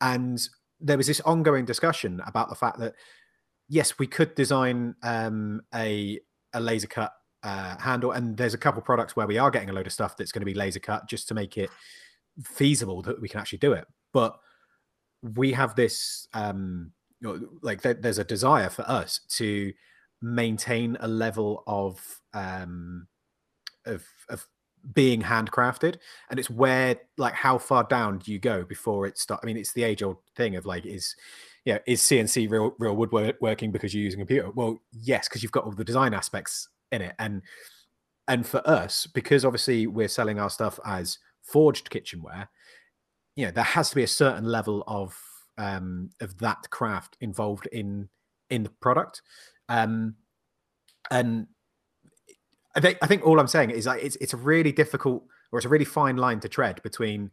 And there was this ongoing discussion about the fact that yes, we could design um, a a laser cut uh, handle, and there's a couple products where we are getting a load of stuff that's going to be laser cut just to make it feasible that we can actually do it. But we have this um, like th- there's a desire for us to maintain a level of um, of of being handcrafted. And it's where like how far down do you go before it start i mean it's the age old thing of like is yeah is cnc real real woodworking because you're using a computer? Well yes because you've got all the design aspects in it. And and for us because obviously we're selling our stuff as forged kitchenware you know there has to be a certain level of um of that craft involved in in the product. Um and I think I think all I'm saying is like it's it's a really difficult or it's a really fine line to tread between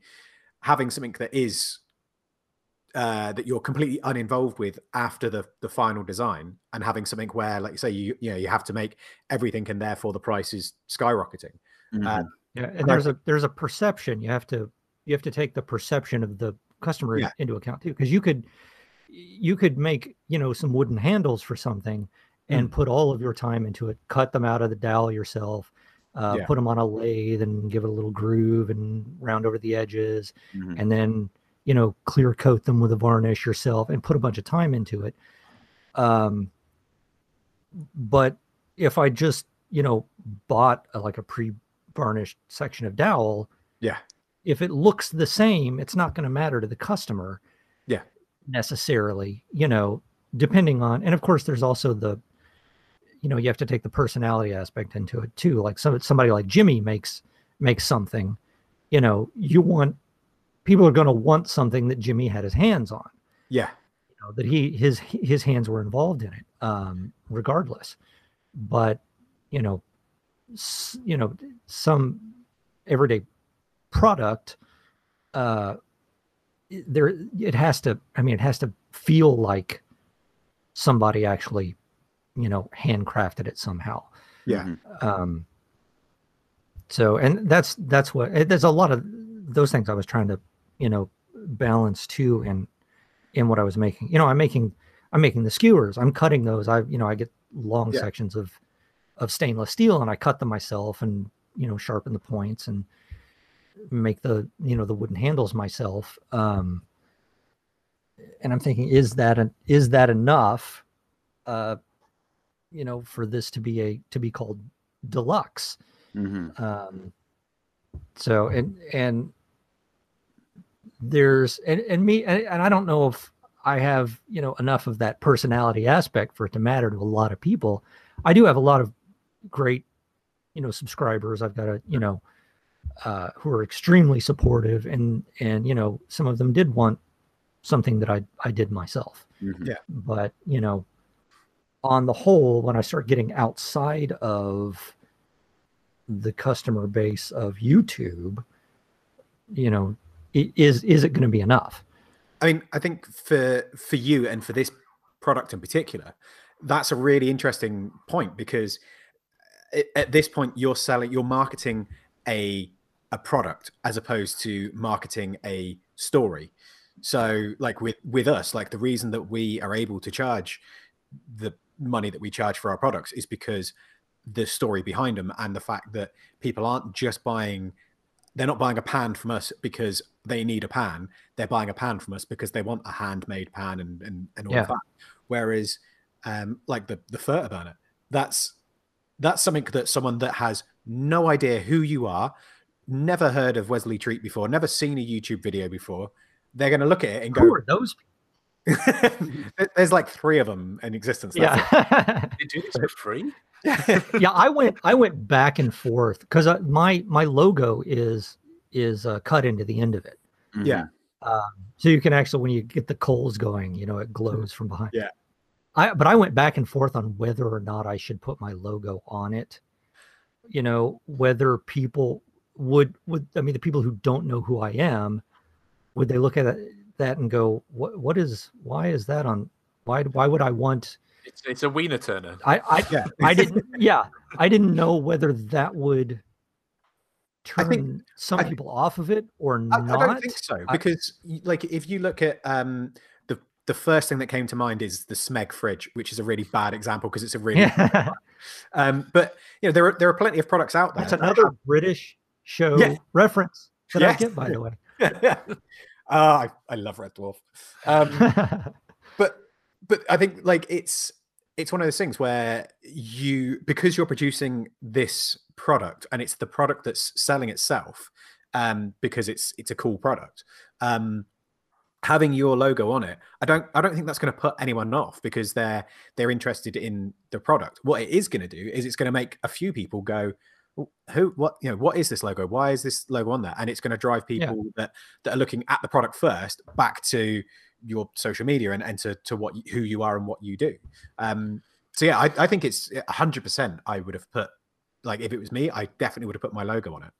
having something that is uh, that you're completely uninvolved with after the the final design and having something where like you say you you know you have to make everything and therefore the price is skyrocketing. Mm-hmm. uh, yeah and there's a there's a perception. You have to you have to take the perception of the customer yeah. into account too because you could you could make you know some wooden handles for something and mm. put all of your time into it. Cut them out of the dowel yourself. Uh, yeah. Put them on a lathe and give it a little groove and round over the edges, mm-hmm. and then you know clear coat them with a varnish yourself and put a bunch of time into it. Um, but if I just you know bought a, like a pre-varnished section of dowel, yeah, if it looks the same, it's not going to matter to the customer. Yeah, necessarily, you know, depending on, and of course, there's also the you know you have to take the personality aspect into it too like some somebody like jimmy makes makes something you know you want people are going to want something that jimmy had his hands on. Yeah. You know that he his his hands were involved in it um regardless. But you know s- you know some everyday product uh there it has to i mean it has to feel like somebody actually you know handcrafted it somehow. Yeah. Mm-hmm. um so and that's that's what eh, there's a lot of those things i was trying to you know balance too in in what i was making. You know i'm making i'm making the skewers. I'm cutting those. I you know i get long yeah. sections of of stainless steel and i cut them myself and you know sharpen the points and make the you know the wooden handles myself um and i'm thinking is that an, is that enough uh you know for this to be a to be called deluxe? Mm-hmm. um so and and there's and, and me and, and i don't know if i have you know enough of that personality aspect for it to matter to a lot of people. I do have a lot of great you know subscribers. I've got a you know uh who are extremely supportive and and you know some of them did want something that i i did myself mm-hmm. yeah but you know on the whole, when I start getting outside of the customer base of YouTube, you know, is is it going to be enough? I mean, I think for for you and for this product in particular, that's a really interesting point because at this point you're selling, you're marketing a a product as opposed to marketing a story. So, like with with us, like the reason that we are able to charge the money that we charge for our products is because the story behind them and the fact that people aren't just buying they're not buying a pan from us because they need a pan they're buying a pan from us because they want a handmade pan and and, and all yeah. of that whereas um like the the Furter burner that's that's something that someone that has no idea who you are never heard of wesley treat before never seen a youtube video before they're going to look at it and go who are those There's like three of them in existence. Yeah, they do this for free. yeah, I went I went back and forth because uh, my my logo is is uh, cut into the end of it. Mm-hmm. Yeah. Um, so you can actually when you get the coals going, you know, it glows from behind. Yeah. I but I went back and forth on whether or not I should put my logo on it. you know, whether people would would I mean the people who don't know who I am, would they look at that and go, what what is why is that on why why would I want It's, it's a wiener turner. I I, Yeah. I didn't yeah I didn't know whether that would I turn think- some I- people off of it or I, not. I don't think so because, y- like, if you look at um, the the first thing that came to mind is the Smeg fridge, which is a really bad example because it's a really. Yeah. Um, but you know, there are there are plenty of products out there. That's that another British show Yeah. reference that I get, by the way. Ah, I, I love Red Dwarf. Um, but but I think like it's it's one of those things where you because you're producing this product and it's the product that's selling itself um because it's it's a cool product um having your logo on it i don't i don't think that's going to put anyone off because they're they're interested in the product what it is going to do is it's going to make a few people go "Well, who what you know what is this logo why is this logo on there and it's going to drive Yeah. people that that are looking at the product first back to your social media and, and to, to what who you are and what you do um so yeah i, I think it's 100% i would have put like if it was me i definitely would have put my logo on it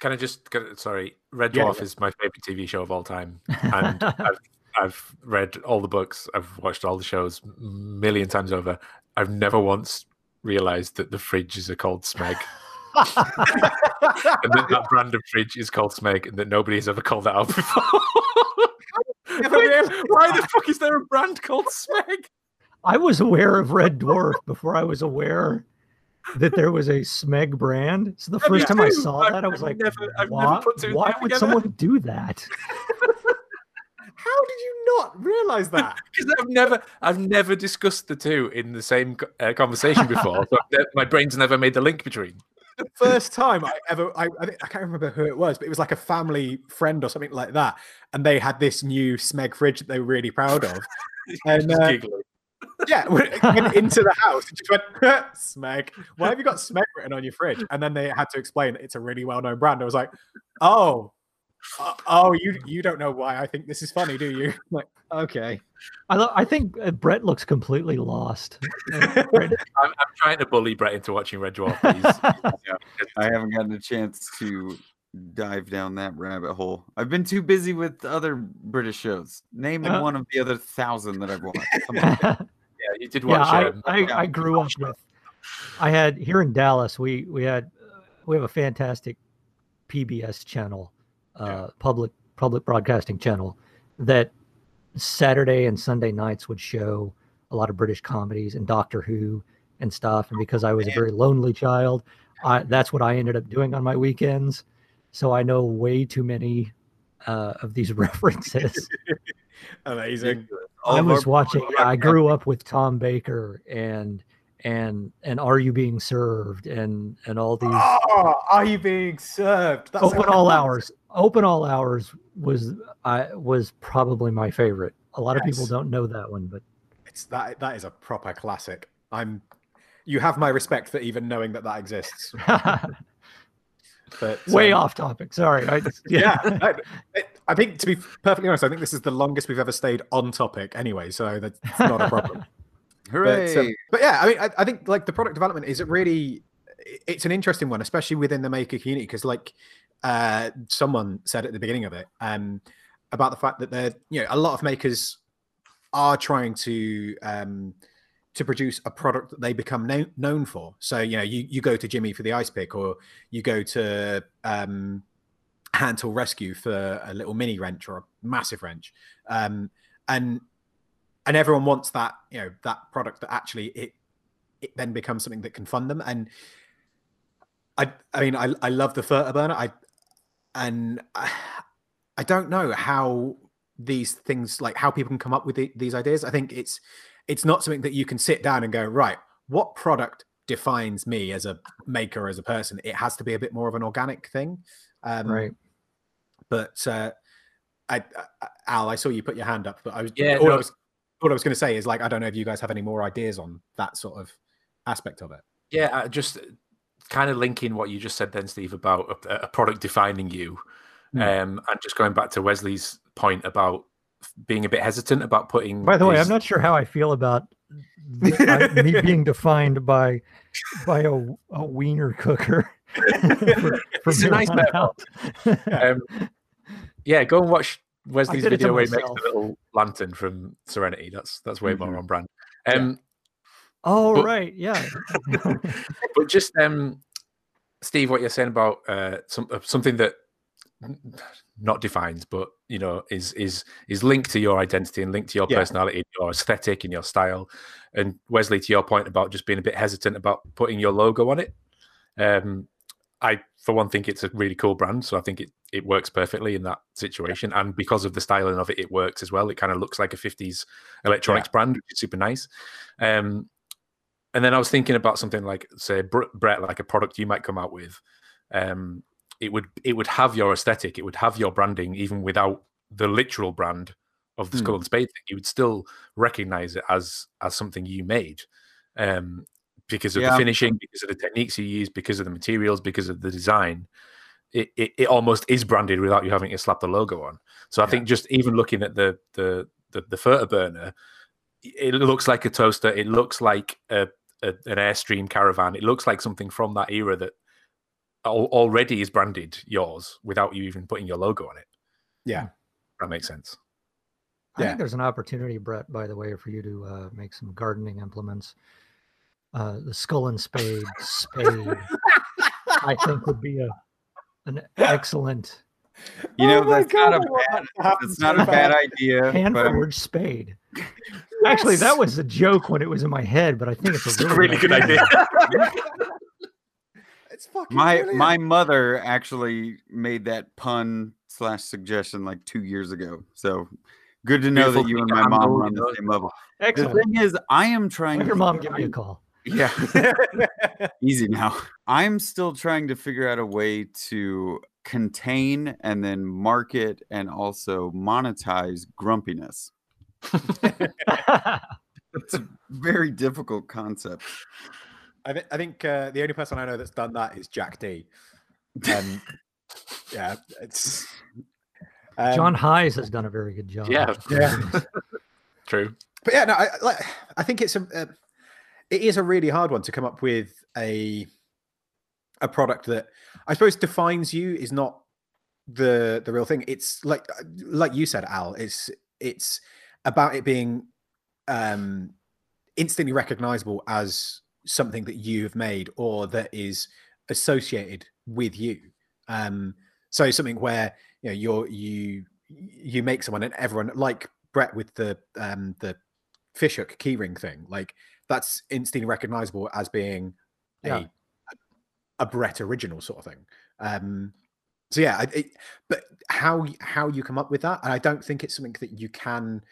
Can I just get sorry? Red Dwarf yeah. is my favorite TV show of all time, and I've, I've read all the books, I've watched all the shows million times over. I've never once realized that the fridges are called Smeg, and that that brand of fridge is called Smeg, and that nobody has ever called that out before. Why- Why the fuck is there a brand called Smeg? I was aware of Red Dwarf before I was aware that there was a Smeg brand. So the Yeah, first time I saw I've- that, I was I've like, never- I've never why, put why would together." someone do that? how did you not realize that Because I've never, I've never discussed the two in the same uh, conversation before. so my brain's never made the link between. The first time I ever, I, I, can't remember who it was, but it was like a family friend or something like that. And they had this new Smeg fridge that they were really proud of. And uh, yeah, went into the house and just went, Smeg, why have you got Smeg written on your fridge? And then they had to explain that it's a really well known brand. I was like, oh, uh, oh, you you don't know why I think this is funny, do you? Like, okay. I, lo- I think uh, Brett looks completely lost. Uh, I'm, I'm trying to bully Brett into watching Red Dwarf. but he's- I haven't gotten a chance to dive down that rabbit hole. I've been too busy with other British shows. Name Uh, one of the other thousand that I've watched. Come on. yeah, yeah, you did watch. I, um, I, yeah. I grew up with. I had here in Dallas. We we had uh, we have a fantastic PBS channel, uh, Yeah. public public broadcasting channel that Saturday and Sunday nights would show a lot of British comedies and Doctor Who and stuff. And because I was a very lonely child, I, that's what I ended up doing on my weekends. So I know way too many uh, of these references. Amazing. I was watching. Yeah, I grew up with Tom Baker and and and Are You Being Served and and all these Oh, are you being served? That's open all hours. Open all hours was I was probably my favorite. A lot of people don't know that one, but It's that that is a proper classic. I'm you have my respect for even knowing that that exists. But way um, off topic. Sorry. I just, Yeah, I, I- I think to be perfectly honest, I think this is the longest we've ever stayed on topic. Anyway, so that's not a problem. But, Hooray! um, but yeah, I mean, I, I think like the product development is it really, it's an interesting one, especially within the maker community, because like uh, someone said at the beginning of it, um, about the fact that there, you know, a lot of makers are trying to um, to produce a product that they become known known for. So you know, you you go to Jimmy for the ice pick, or you go to um, Hand Tool Rescue for a little mini wrench or a massive wrench, um, and and everyone wants that you know that product that actually it it then becomes something that can fund them and i i mean i, I love the Furter burner. i and I, I don't know how these things like how people can come up with the, these ideas i think it's it's not something that you can sit down and go right what product defines me as a maker as a person it has to be a bit more of an organic thing um right. but uh I, I al i saw you put your hand up but i was Yeah, all no. I was what I was going to say is like I don't know if you guys have any more ideas on that sort of aspect of it. Yeah, uh, just kind of linking what you just said then, Steve, about a, a product defining you, Hmm. um, and just going back to Wesley's point about being a bit hesitant about putting. By the way, I'm not sure how I feel about me being defined by by a, a wiener cooker. for, a nice. Um, yeah, go and watch Wesley's did it to video where he makes the little lantern from Serenity. That's that's way more Mhm. on brand. Um, oh But- right, yeah. but just um, Steve, what you're saying about uh, some, uh, something that not defines, but you know, is is is linked to your identity and linked to your Yeah. personality, your aesthetic, and your style. And Wesley, to your point about just being a bit hesitant about putting your logo on it, um, I for one think it's a really cool brand, so I think it it works perfectly in that situation. And because of the styling of it, it works as well. It kind of looks like a '50s electronics brand, which is super nice. Um, and then I was thinking about something like, say, Brett, like a product you might come out with. Um, it would it would have your aesthetic, it would have your branding, even without the literal brand of the. Skull and Spade thing. You would still recognize it as as something you made, um, because of Yeah. the finishing, because of the techniques you use, because of the materials, because of the design. It, it, it almost is branded without you having to slap the logo on. So I Yeah. think just even looking at the the the, the Furter burner, it looks like a toaster. It looks like a, a an Airstream caravan. It looks like something from that era that al- already is branded yours without you even putting your logo on it. Yeah. That makes sense. I Yeah. think there's an opportunity, Brett, by the way, for you to uh, make some gardening implements. Uh, the skull and spade spade, I think, would be a an excellent You know, Oh my that's not a God, I want bad, that to that's not a bad bad. idea. hand but I'm- forged spade. Actually, that was a joke when it was in my head, but I think it's It's a a really, really good idea. It's fucking my brilliant. my mother actually made that pun slash suggestion like two years ago. So good to know Beautiful that you and thing my to mom are on the same level. The thing is, I am trying. Have to your mom give me a call. Yeah, easy now. I'm still trying to figure out a way to contain and then market and also monetize grumpiness. It's a very difficult concept. I, th- I think uh, the only person I know that's done that is Jack D. Um, yeah, it's um, John Hayes has done a very good job. Yeah. Yeah. True. But yeah, no, I like. I think it's a. Uh, it is a really hard one to come up with a a product that I suppose defines you is not the the real thing. It's like like you said, Al. It's it's about it being um instantly recognizable as something that you have made or that is associated with you. Um, so something where you know you're you you make someone and everyone like Brett with the um the fishhook keyring thing, like that's instantly recognizable as being Yeah. a a Brett original sort of thing. Um, so yeah, I- it, but how how you come up with that, and I don't think it's something that you can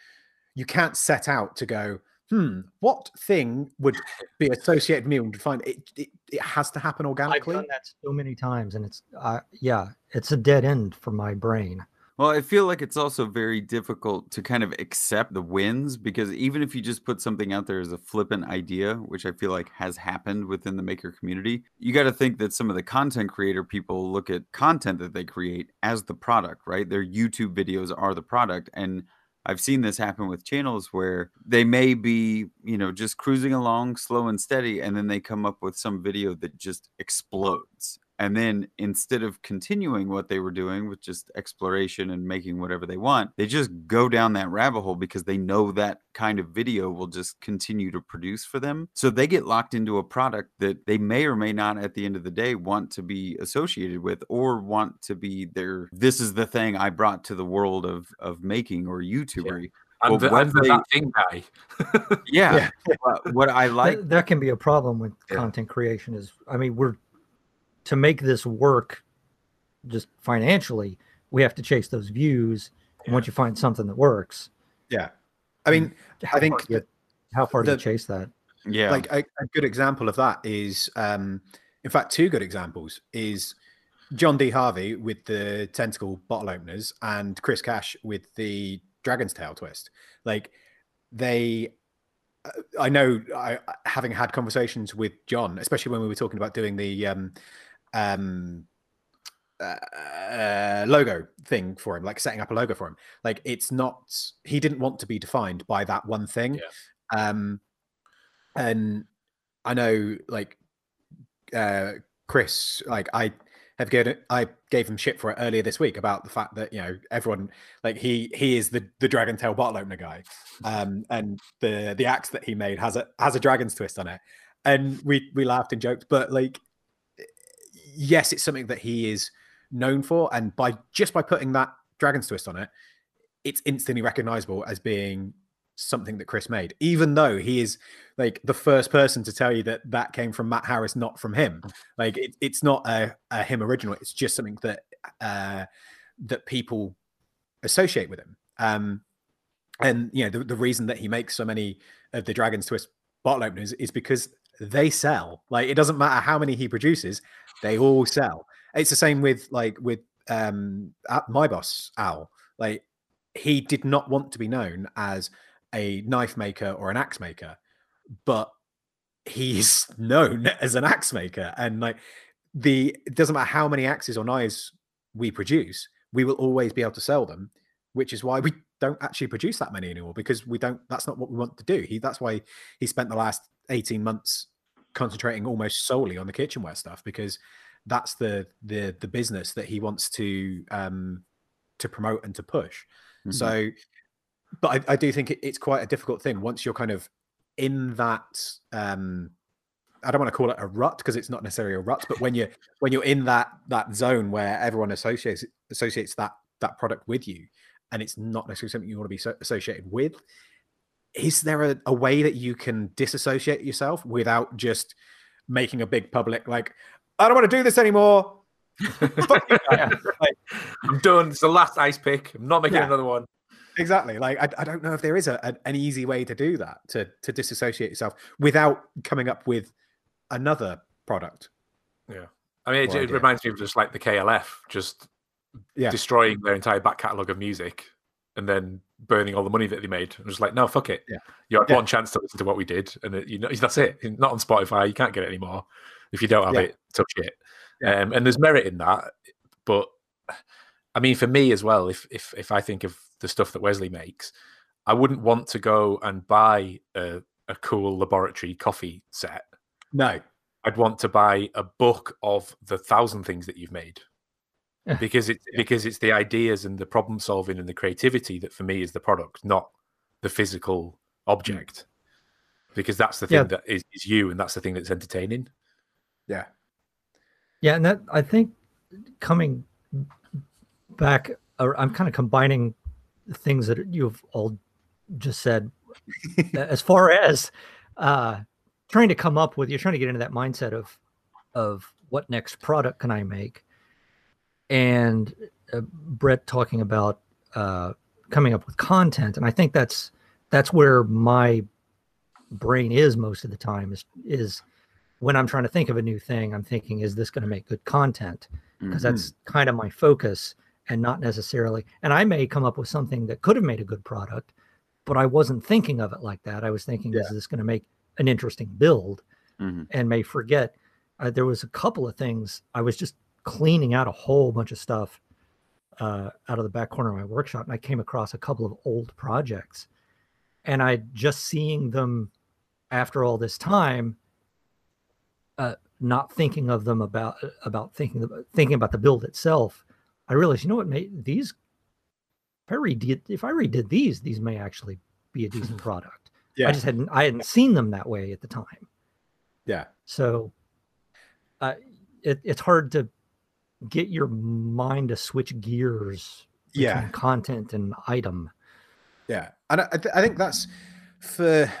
you can't set out to go. Hmm, what thing would be associated with me and find it, it? It has to happen organically. I've organically. done that so many times, and it's uh, yeah, it's a dead end for my brain. Well, I feel like it's also very difficult to kind of accept the wins because even if you just put something out there as a flippant idea, which I feel like has happened within the maker community, you got to think that some of the content creator people look at content that they create as the product, right? Their YouTube videos are the product. And I've seen this happen with channels where they may be, you know, just cruising along slow and steady, and then they come up with some video that just explodes. And then instead of continuing what they were doing with just exploration and making whatever they want, they just go down that rabbit hole because they know that kind of video will just continue to produce for them. So they get locked into a product that they may or may not at the end of the day want to be associated with or want to be their this is the thing I brought to the world of of making or YouTubery. And Well, the, when and the they- that thing guy. Yeah. but what I like That, that can be a problem with Yeah. content creation. Is I mean, we're to make this work just financially, we have to chase those views. And once you find something that works, yeah, I mean, I think far you, how far do you chase that? yeah. like a, a good example of that is um in fact two good examples is john d harvey with the tentacle bottle openers and chris cash with the dragon's tail twist like they uh, i know i having had conversations with john especially when we were talking about doing the um um uh, logo thing for him like setting up a logo for him. Like it's not he didn't want to be defined by that one thing. Yeah. um and I know like uh, Chris, like I have given I gave him shit for it earlier this week about the fact that you know everyone like he he is the the dragon tail bottle opener guy, um, and the the axe that he made has a has a dragon's twist on it, and we we laughed and joked, but like yes, it's something that he is known for, and by just by putting that dragon's twist on it, it's instantly recognizable as being something that Chris made, even though he is like the first person to tell you that that came from Matt Harris, not from him. Like it, it's not a, a, him original; it's just something that uh, that people associate with him. Um, and you know the, the reason that he makes so many of the Dragon's Twist bottle openers is because they sell. Like it doesn't matter how many he produces, they all sell. It's the same with like with um my boss Al. Like he did not want to be known as a knife maker or an axe maker, but he's known as an axe maker. And like the it doesn't matter how many axes or knives we produce, we will always be able to sell them, which is why we don't actually produce that many anymore because we don't that's not what we want to do. He that's why he spent the last 18 months concentrating almost solely on the kitchenware stuff because that's the the the business that he wants to um to promote and to push. Mm-hmm. So but I, I do think it, it's quite a difficult thing once you're kind of in that um I don't want to call it a rut because it's not necessarily a rut, but when you're when you're in that that zone where everyone associates associates that that product with you, and it's not necessarily something you want to be so associated with, is there a, a, way that you can disassociate yourself without just making a big public like, I don't want to do this anymore. like, I'm done. It's the last ice pick. I'm not making yeah. another one exactly like I, I don't know if there is a, a, an easy way to do that to to disassociate yourself without coming up with another product yeah i mean it, it reminds me of just like the klf just yeah. destroying their entire back catalogue of music and then burning all the money that they made and just like no fuck it yeah you had yeah. one chance to listen to what we did and it, you know that's it not on spotify you can't get it anymore if you don't have yeah. it touch it um, and there's merit in that but I mean, for me as well, if if if I think of the stuff that Wesley makes, I wouldn't want to go and buy a, a cool laboratory coffee set. No. I'd want to buy a book of the thousand things that you've made. Because it's yeah. because it's the ideas and the problem solving and the creativity that for me is the product, not the physical object. Because that's the thing yeah. that is, is you and that's the thing that's entertaining. Yeah. Yeah, and that I think coming back I'm kind of combining things that you've all just said as far as uh, trying to come up with you're trying to get into that mindset of of what next product can i make and uh, brett talking about uh, coming up with content and i think that's that's where my brain is most of the time is is when i'm trying to think of a new thing i'm thinking is this going to make good content because mm-hmm. that's kind of my focus and not necessarily and i may come up with something that could have made a good product but i wasn't thinking of it like that i was thinking yeah. is this going to make an interesting build mm-hmm. and may forget uh, there was a couple of things i was just cleaning out a whole bunch of stuff uh, out of the back corner of my workshop and i came across a couple of old projects and i just seeing them after all this time uh, not thinking of them about about thinking thinking about the build itself I realized, you know what, mate, these if I redid if I redid these, these may actually be a decent product. Yeah. I just hadn't I hadn't seen them that way at the time. Yeah. So uh, it, it's hard to get your mind to switch gears yeah content and item yeah and I, I think that's for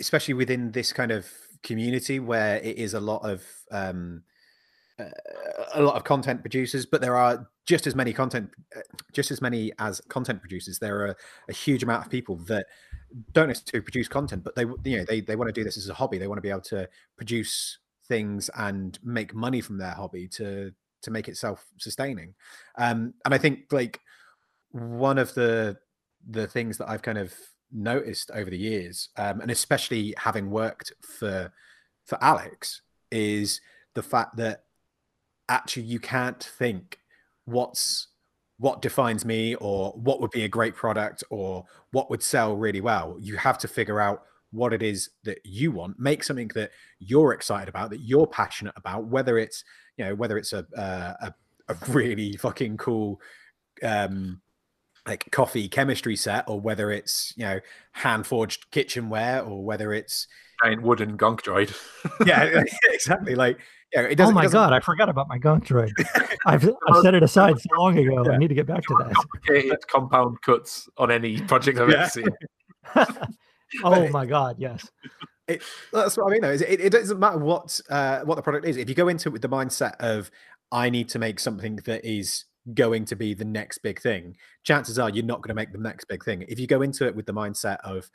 especially within this kind of community where it is a lot of um a lot of content producers, but there are just as many content, uh, just as many as content producers. There are a huge amount of people that don't necessarily produce content, but they, you know, they they want to do this as a hobby. They want to be able to produce things and make money from their hobby to to make it self sustaining. Um, and I think like one of the the things that I've kind of noticed over the years, um, and especially having worked for for Alex, is the fact that actually you can't think what's what defines me or what would be a great product or what would sell really well you have to figure out what it is that you want. Make something that you're excited about, that you're passionate about. Whether it's you know whether it's a a, a really fucking cool um like coffee chemistry set or whether it's you know hand forged kitchenware or whether it's giant wooden gonk droid yeah exactly like yeah it Oh doesn't oh my it doesn't- god, I forgot about my gonk droid. I've I've set it aside so long ago. I need to get back to that. complicated compound cuts on any project I've Yeah. ever seen. oh my god, yes. it, that's what I mean. Though is it, it doesn't matter what uh, what the product is. If you go into it with the mindset of I need to make something that is going to be the next big thing, chances are you're not going to make the next big thing. If you go into it with the mindset of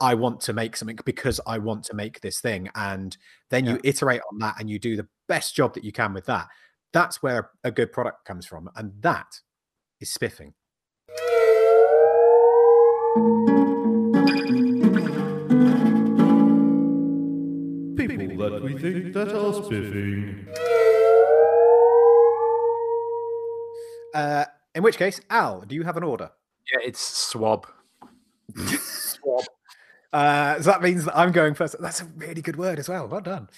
I want to make something because I want to make this thing, and then you iterate on that and you do the best job that you can with that. That's where a good product comes from, and that is spiffing. Think that are spiffing. Uh, in which case, Al, do you have an order? Yeah, it's swab. swab. Uh, so that means that I'm going first. That's a really good word as well. Well done.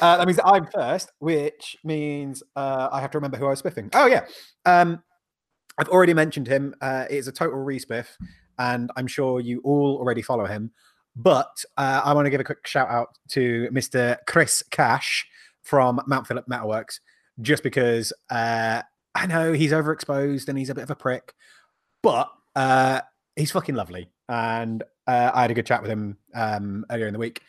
Uh, that means that I'm first, which means uh, I have to remember who I was spiffing. Oh yeah, um, I've already mentioned him. Uh, it's a total respiff, and I'm sure you all already follow him. But uh, I want to give a quick shout out to Mr. Chris Cash from Mount Phillip Metalworks, just because uh, I know he's overexposed and he's a bit of a prick, but uh, he's fucking lovely. And uh, I had a good chat with him um, earlier in the week,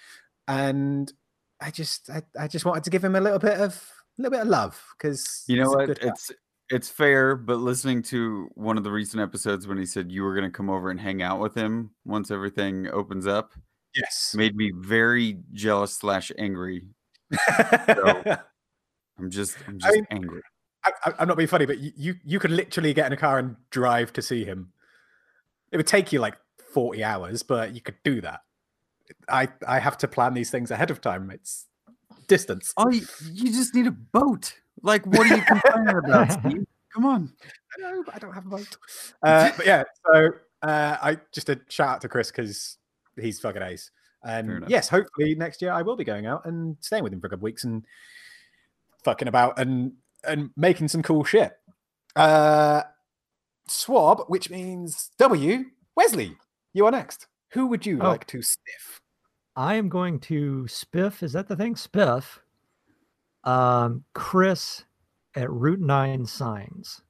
and I just, I, I just wanted to give him a little bit of, a little bit of love because You know what? It's it's fair, but listening to one of the recent episodes when he said you were going to come over and hang out with him once everything opens up yes. made me very jealous slash angry. I'm just I'm just mean, angry. I, I- I'm not being funny, but you, you you could literally get in a car and drive to see him. It would take you like 40 hours, but you could do that. I I have to plan these things ahead of time. It's distance. Oh, you, you just need a boat. Like, what are you complaining about, Steve? Come on. I know, but I don't have a boat. Uh, but yeah, so uh, I just a shout out to Chris because he's fucking ace. Fair And yes, hopefully next year I will be going out and staying with him for a couple weeks and fucking about and and making some cool shit. Uh, swab, which means W. Wesley, you are next. Who would you Oh. like to sniff? I am going to spiff. Is that the thing? Spiff. Um, Chris at Route Nine Signs.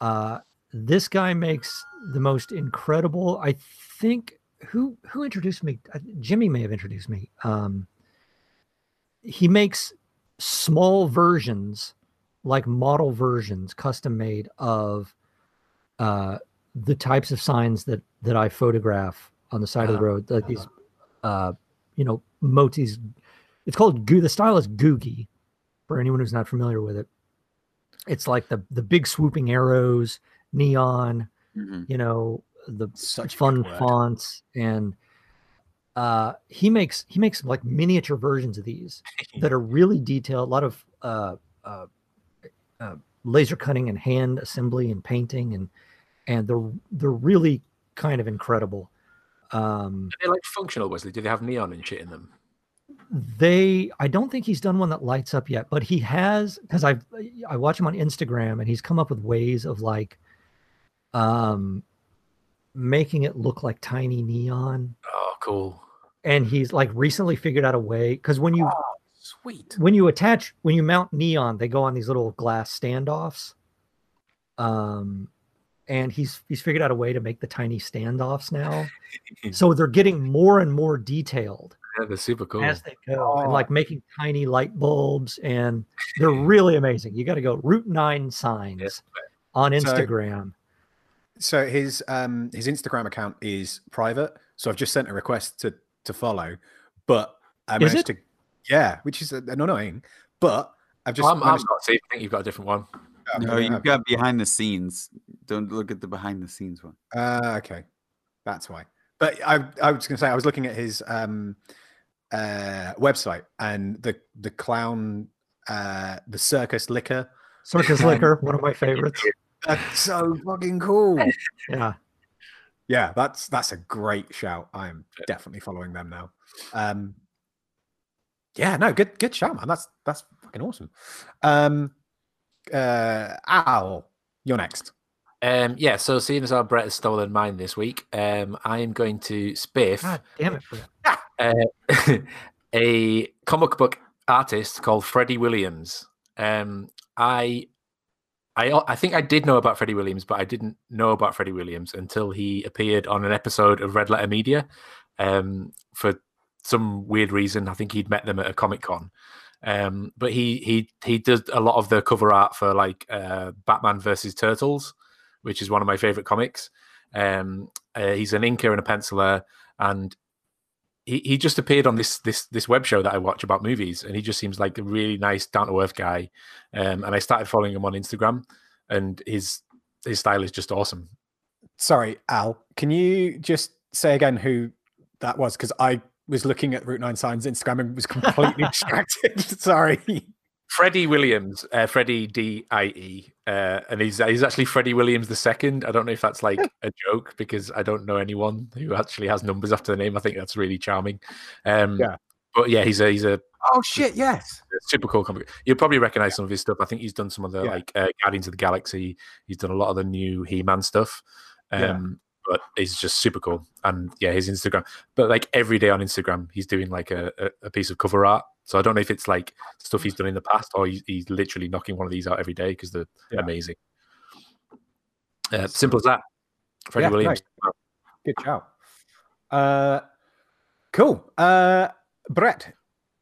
Uh, this guy makes the most incredible. I think who who introduced me. Uh, Jimmy may have introduced me. Um, he makes small versions, like model versions, custom made of uh, the types of signs that that I photograph on the side of the Uh-huh. road, like these uh, you know, Moti's. It's called goo. The style is googie, for anyone who's not familiar with it. It's like the the big swooping arrows, neon. Mhm. You know, the Such fun fonts, and uh, he makes he makes like miniature versions of these that are really detailed. A lot of uh, uh, uh, laser cutting and hand assembly and painting, and and they're they're really kind of incredible. Um, Are they like functional, Wesley? Do they have neon and shit in them? They i don't think he's done one that lights up yet but he has because i i watch him on instagram and he's come up with ways of like um making it look like tiny neon Oh, cool. and he's like recently figured out a way because when you Sweet. when you attach when you mount neon they go on these little glass standoffs um and he's he's figured out a way to make the tiny standoffs now so they're getting more and more detailed Yeah, they're super cool. as they go and Oh. like making tiny light bulbs and they're really amazing you got to go route 9 signs on instagram So his um his Instagram account is private, so I've just sent a request to to follow, but I Is managed to yeah, which is uh, annoying, but I've just I'm, I'm managed- not safe. I think you've got a different one. No, you've have. got behind the scenes. Don't look at the behind the scenes one. Uh, okay, that's why. But I, I was going to say I was looking at his um, uh, website and the the clown, uh, the circus liquor. circus liquor one of my favorites That's so fucking cool. yeah Yeah, that's that's a great shout. I am definitely following them now. Um, yeah, no, good good shout, man. That's that's fucking awesome. Um, uh, Al, you're next. Um, yeah, so seeing as how Brett has stolen mine this week, um, I am going to spiff God damn it, Brett. a comic book artist called Freddie Williams. Um, I, I, I think I did know about Freddie Williams, but I didn't know about Freddie Williams until he appeared on an episode of Red Letter Media. Um, for some weird reason, I think he'd met them at a Comic Con. Um, but he he he does a lot of the cover art for like uh, Batman versus Turtles, which is one of my favorite comics. Um, uh, he's an inker and a penciler, and he, he just appeared on this this this web show that I watch about movies, and he just seems like a really nice, down to earth guy. Um, and I started following him on Instagram, and his his style is just awesome. Sorry, Al. Can you just say again who that was? Because I was looking at Route Nine Signs Instagram and was completely distracted. Sorry. Freddie Williams, uh, Freddie D I E, uh, and he's he's actually Freddie Williams the second. I don't know if that's like a joke because I don't know anyone who actually has numbers after the name. I think that's really charming. Um, Yeah. but yeah, he's a he's a Oh shit! Yes. super cool comic. You'll probably recognize some of his stuff. I think he's done some of the Yeah. like uh, Guardians of the Galaxy. He's done a lot of the new He Man stuff. Um, Yeah. But he's just super cool. And yeah, his Instagram. But like every day on Instagram, he's doing like a, a, a piece of cover art. So I don't know if it's like stuff he's done in the past or he's, he's literally knocking one of these out every day because they're Yeah. amazing. Uh, simple as that. Freddie Yeah, Williams. Good shout. Uh, cool. Uh, Brett,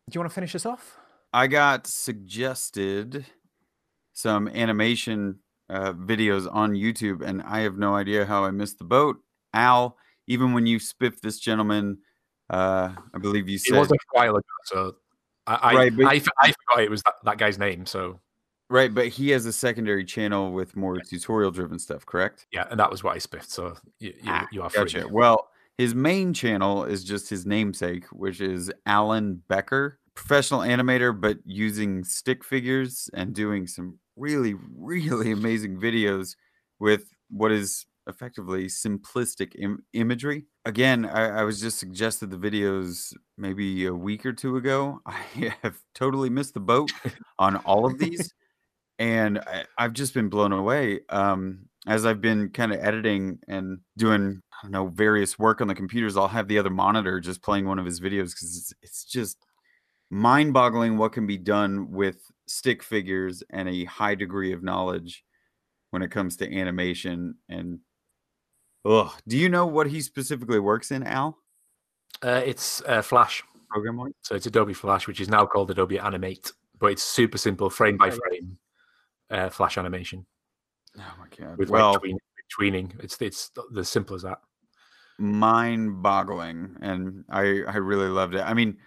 do you want to finish us off? I got suggested some animation uh, videos on YouTube, and I have no idea how I missed the boat. Al, even when you spiffed this gentleman, uh, I believe you said It was a while ago. So I, I, Right, but- I, I forgot it was that, that guy's name. So right, but he has a secondary channel with more tutorial-driven stuff, correct? yeah, and that was what I spiffed. So you, you, Ah, you are free. Gotcha. Well, his main channel is just his namesake, which is Alan Becker, professional animator, but using stick figures and doing some really, really amazing videos with what is effectively simplistic Im- imagery. Again, I, I was just suggested the videos maybe a week or two ago. I have totally missed the boat on all of these. and I, I've just been blown away. Um, as I've been kind of editing and doing, I don't know, various work on the computers, I'll have the other monitor just playing one of his videos because it's, it's just mind boggling what can be done with stick figures and a high degree of knowledge when it comes to animation. And, ugh, do you know what he specifically works in, Al? Uh, it's uh, Flash. Program wise? So it's Adobe Flash, which is now called Adobe Animate, but it's super simple, frame by frame uh, Flash animation Oh my God. with well, like tween, tweening. It's it's as simple as that. mind boggling and i i really loved it i mean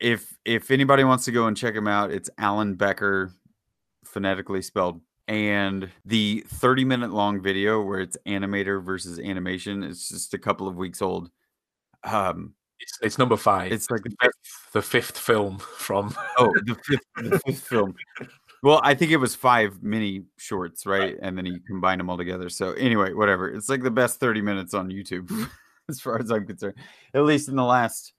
if if anybody wants to go and check him out it's alan becker phonetically spelled and the 30 minute long video where it's animator versus animation it's just a couple of weeks old. Um It's, it's number five. it's like the fifth, the fifth film from. oh the fifth, the fifth film. Well i think it was five mini shorts right? And then he combined them all together. So anyway whatever. It's like the best 30 minutes on youtube as far as i'm concerned at least in the last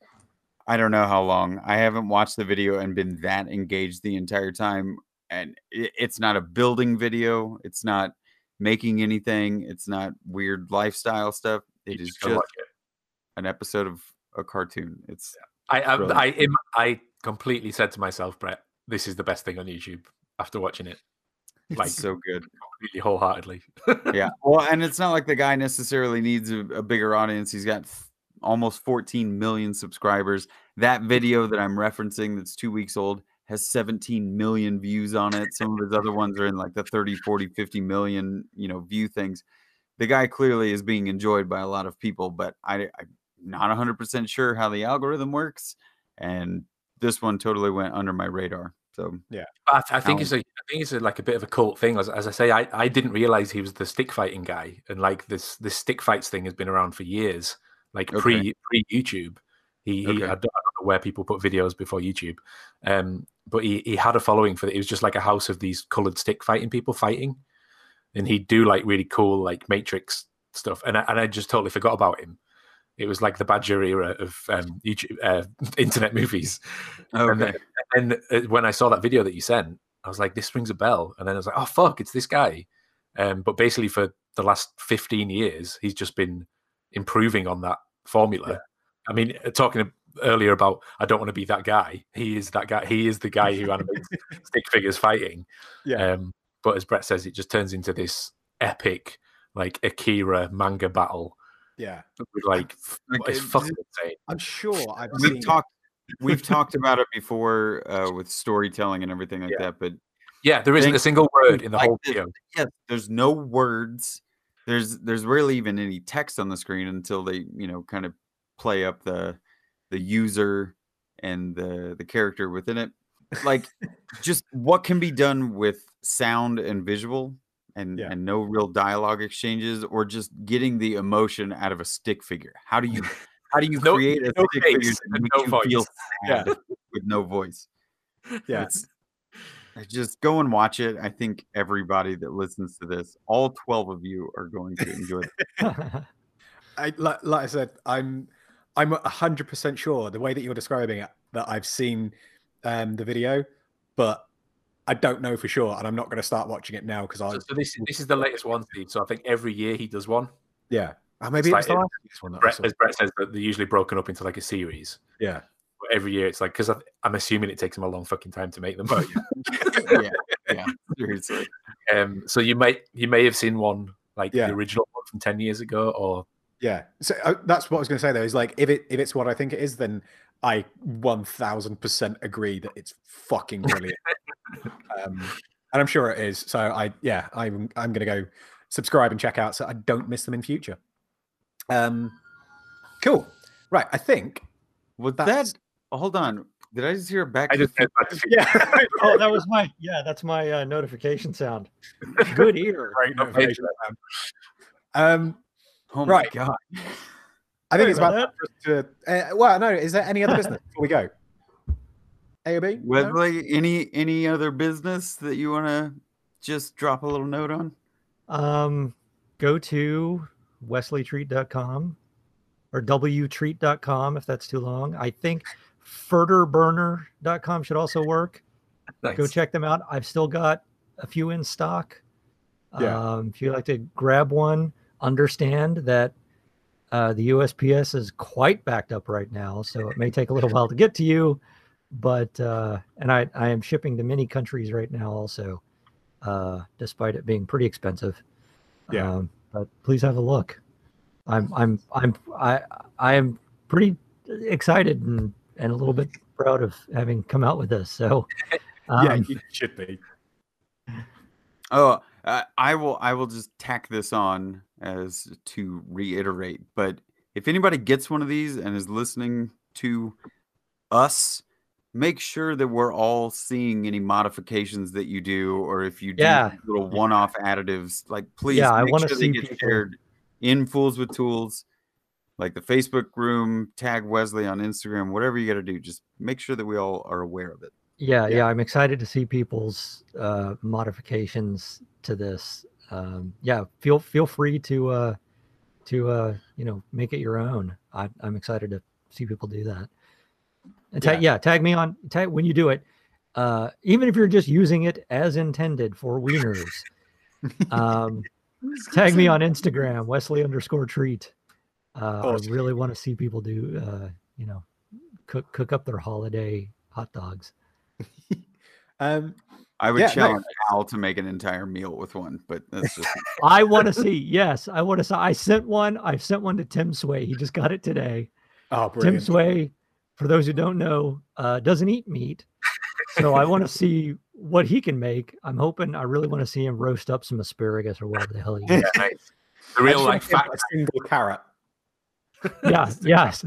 i don't know how long. I haven't watched the video and been that engaged the entire time and it, it's not a building video it's not making anything it's not weird lifestyle stuff You it is just watch it. an episode of a cartoon it's I I. I I completely said to myself, Brett, this is the best thing on YouTube after watching it it's Like- so good completely wholeheartedly. yeah. Well, and it's not like the guy necessarily needs a, a bigger audience. He's got f- almost 14 million subscribers. That video that I'm referencing that's two weeks old has 17 million views on it. Some of his other ones are in like the 30, 40, 50 million, you know, view things. The guy clearly is being enjoyed by a lot of people, but I, I'm not 100% sure how the algorithm works. And this one totally went under my radar. So yeah, I, I think Alan. it's a, I think it's a, like a bit of a cult thing. As, as I say, I, I didn't realize he was the stick fighting guy, and like this this stick fights thing has been around for years, like Okay. pre pre YouTube. He, he Okay. I, don't, I don't know where people put videos before YouTube, um, but he, he had a following for it. It was just like a house of these colored stick fighting people fighting, and he'd do like really cool like Matrix stuff, and I, and I just totally forgot about him. It was like the Badger era of um, YouTube, uh, internet movies. And Okay. and then uh, when I saw that video that you sent, I was like, "This rings a bell." And then I was like, "Oh fuck, it's this guy." Um, but basically, for the last fifteen years, he's just been improving on that formula. I mean, uh, talking earlier about I don't want to be that guy. He is that guy. He is the guy who animates stick figures fighting. Yeah. Um, but as Brett says, it just turns into this epic, like Akira manga battle. Yeah. With like, Like, it's it- fucking insane. I'm sure I've we've seen talked we've talked about it before uh, with storytelling and everything like Yeah. that but Yeah, there isn't a single word in the like whole this. video. yes there's no words there's there's rarely even any text on the screen until they you know kind of play up the the user and the the character within it like just what can be done with sound and visual and Yeah. and no real dialogue exchanges or just getting the emotion out of a stick figure how do you how do you No- create a no stick figure that makes no you feel sad Yeah. with no voice Yeah. it's just go and watch it. I think everybody that listens to this, all 12 of you are going to enjoy it. I, like, like I said, I'm I'm hundred percent sure the way that you're describing it that I've seen um, the video, but I don't know for sure, and I'm not going to start watching it now because I So, so this this is the latest one, Steve. So I think every year he does one. yeah oh, maybe It's it's the last one Brett, as Brett says, that they're usually broken up into like a series. yeah But every year it's like because I'm assuming it takes them a long fucking time to make them. yeah, yeah, seriously. um, so you may you may have seen one like Yeah. the original one from ten years ago, or yeah. So uh, that's what I was going to say though. Is like if it if it's what I think it is, then I one thousand percent agree that it's fucking brilliant. um, and I'm sure it is. So I yeah I'm I'm going to go subscribe and check out so I don't miss them in future. Um, cool. Right. I think Was That's- that, hold on. Did I just hear a back? I just the Back to the Future. yeah. oh, that was my yeah, that's my uh, notification sound. Good ear. Great notification. Um, Oh my Right. god. I think it's Sorry about about time for to. Uh, well, no. Is there any other business before we go? AOB. No? Wesley, any any other business that you want to just drop a little note on? Um, go to wesleytreat.com or wtreat.com if that's too long. I think furterburner.com should also work. Nice. Go check them out. I've still got a few in stock. Yeah. Um, if you'd like to grab one, understand that uh, the USPS is quite backed up right now, so it may take a little while to get to you. But uh, and I I am shipping to many countries right now also, uh, despite it being pretty expensive. Yeah. Um, but please have a look. I'm I'm I'm I I am pretty excited and and a little bit proud of having come out with this. So yeah, um, you should be. Oh, uh, I will. I will just tack this on as to reiterate. But if anybody gets one of these and is listening to us, make sure that we're all seeing any modifications that you do, or if you do Yeah. little one-off additives. Like, please, Yeah, I make wanna sure see they get people- shared in Fools with Tools, like the Facebook room. Tag Wesley on Instagram. Whatever you got to do, just make sure that we all are aware of it. Yeah, Yeah. yeah, I'm excited to see people's uh, modifications to this. Um, yeah, feel feel free to uh, to uh, you know make it your own. I, I'm excited to see people do that. And tag, yeah. tag me on tag when you do it. Uh, even if you're just using it as intended for wieners, um, tag me on Instagram, Wesley underscore treat. Uh. I really want to see people do uh, you know cook cook up their holiday hot dogs. Um, I would Yeah, no. challenge Al to make an entire meal with one, but that's just I want to see. Yes, I want to see. I sent one. I sent one to Tim Sway. He just got it today. oh, Tim. Sway, for those who don't know, uh, doesn't eat meat. So I want to see what he can make. I'm hoping. I really want to see him roast up some asparagus or whatever the hell he. Yeah, nice. The real just like wanna give fact. a single carrot. yeah. Yes.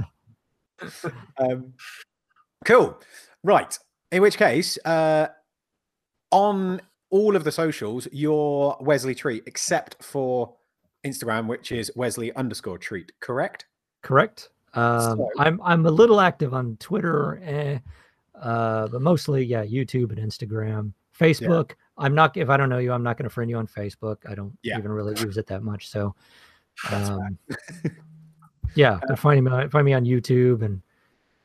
Um, cool. Right. In which case, uh, on all of the socials, you're Wesley Treat, except for Instagram, which is Wesley underscore Treat. Correct? Correct. Um, So- I'm I'm a little active on Twitter, eh, uh, but mostly yeah, YouTube and Instagram, Facebook. I'm not if I don't know you, I'm not going to friend you on Facebook. I don't Yeah. even really use it that much. So Um, yeah, but find me on- find me on YouTube and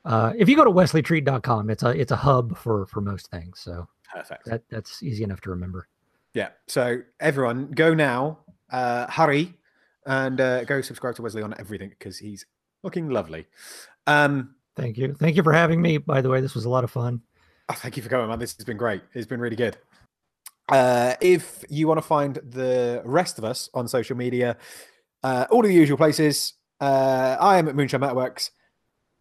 uh, if you go to wesleytreat.com, it's a it's a hub for for most things. So Perfect. that that's easy enough to remember. Yeah. So everyone, go now. Uh, hurry and uh, go subscribe to Wesley on everything because he's looking lovely. Um, Thank you. Thank you for having me. By the way, this was a lot of fun. Oh, thank you for coming, man. This has been great. It's been really good. Uh, if you want to find the rest of us on social media, uh, all of the usual places. Uh, I am at Moonshine Networks.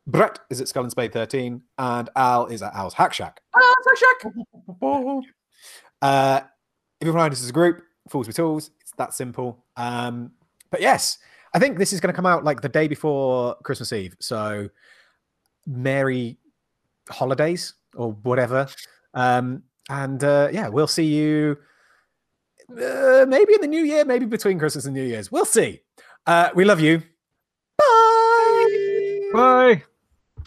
Brett is at Skull and Spade 13, and Al is at Al's Hack Shack. Al's Hack Shack. uh, if you find us as a group, Fools with Tools, it's that simple. Um, but yes, I think this is going to come out like the day before Christmas Eve. So, Merry holidays or whatever. Um, and uh, yeah, we'll see you uh, maybe in the new year, maybe between Christmas and New Year's. We'll see. Uh, we love you. Bye. Bye.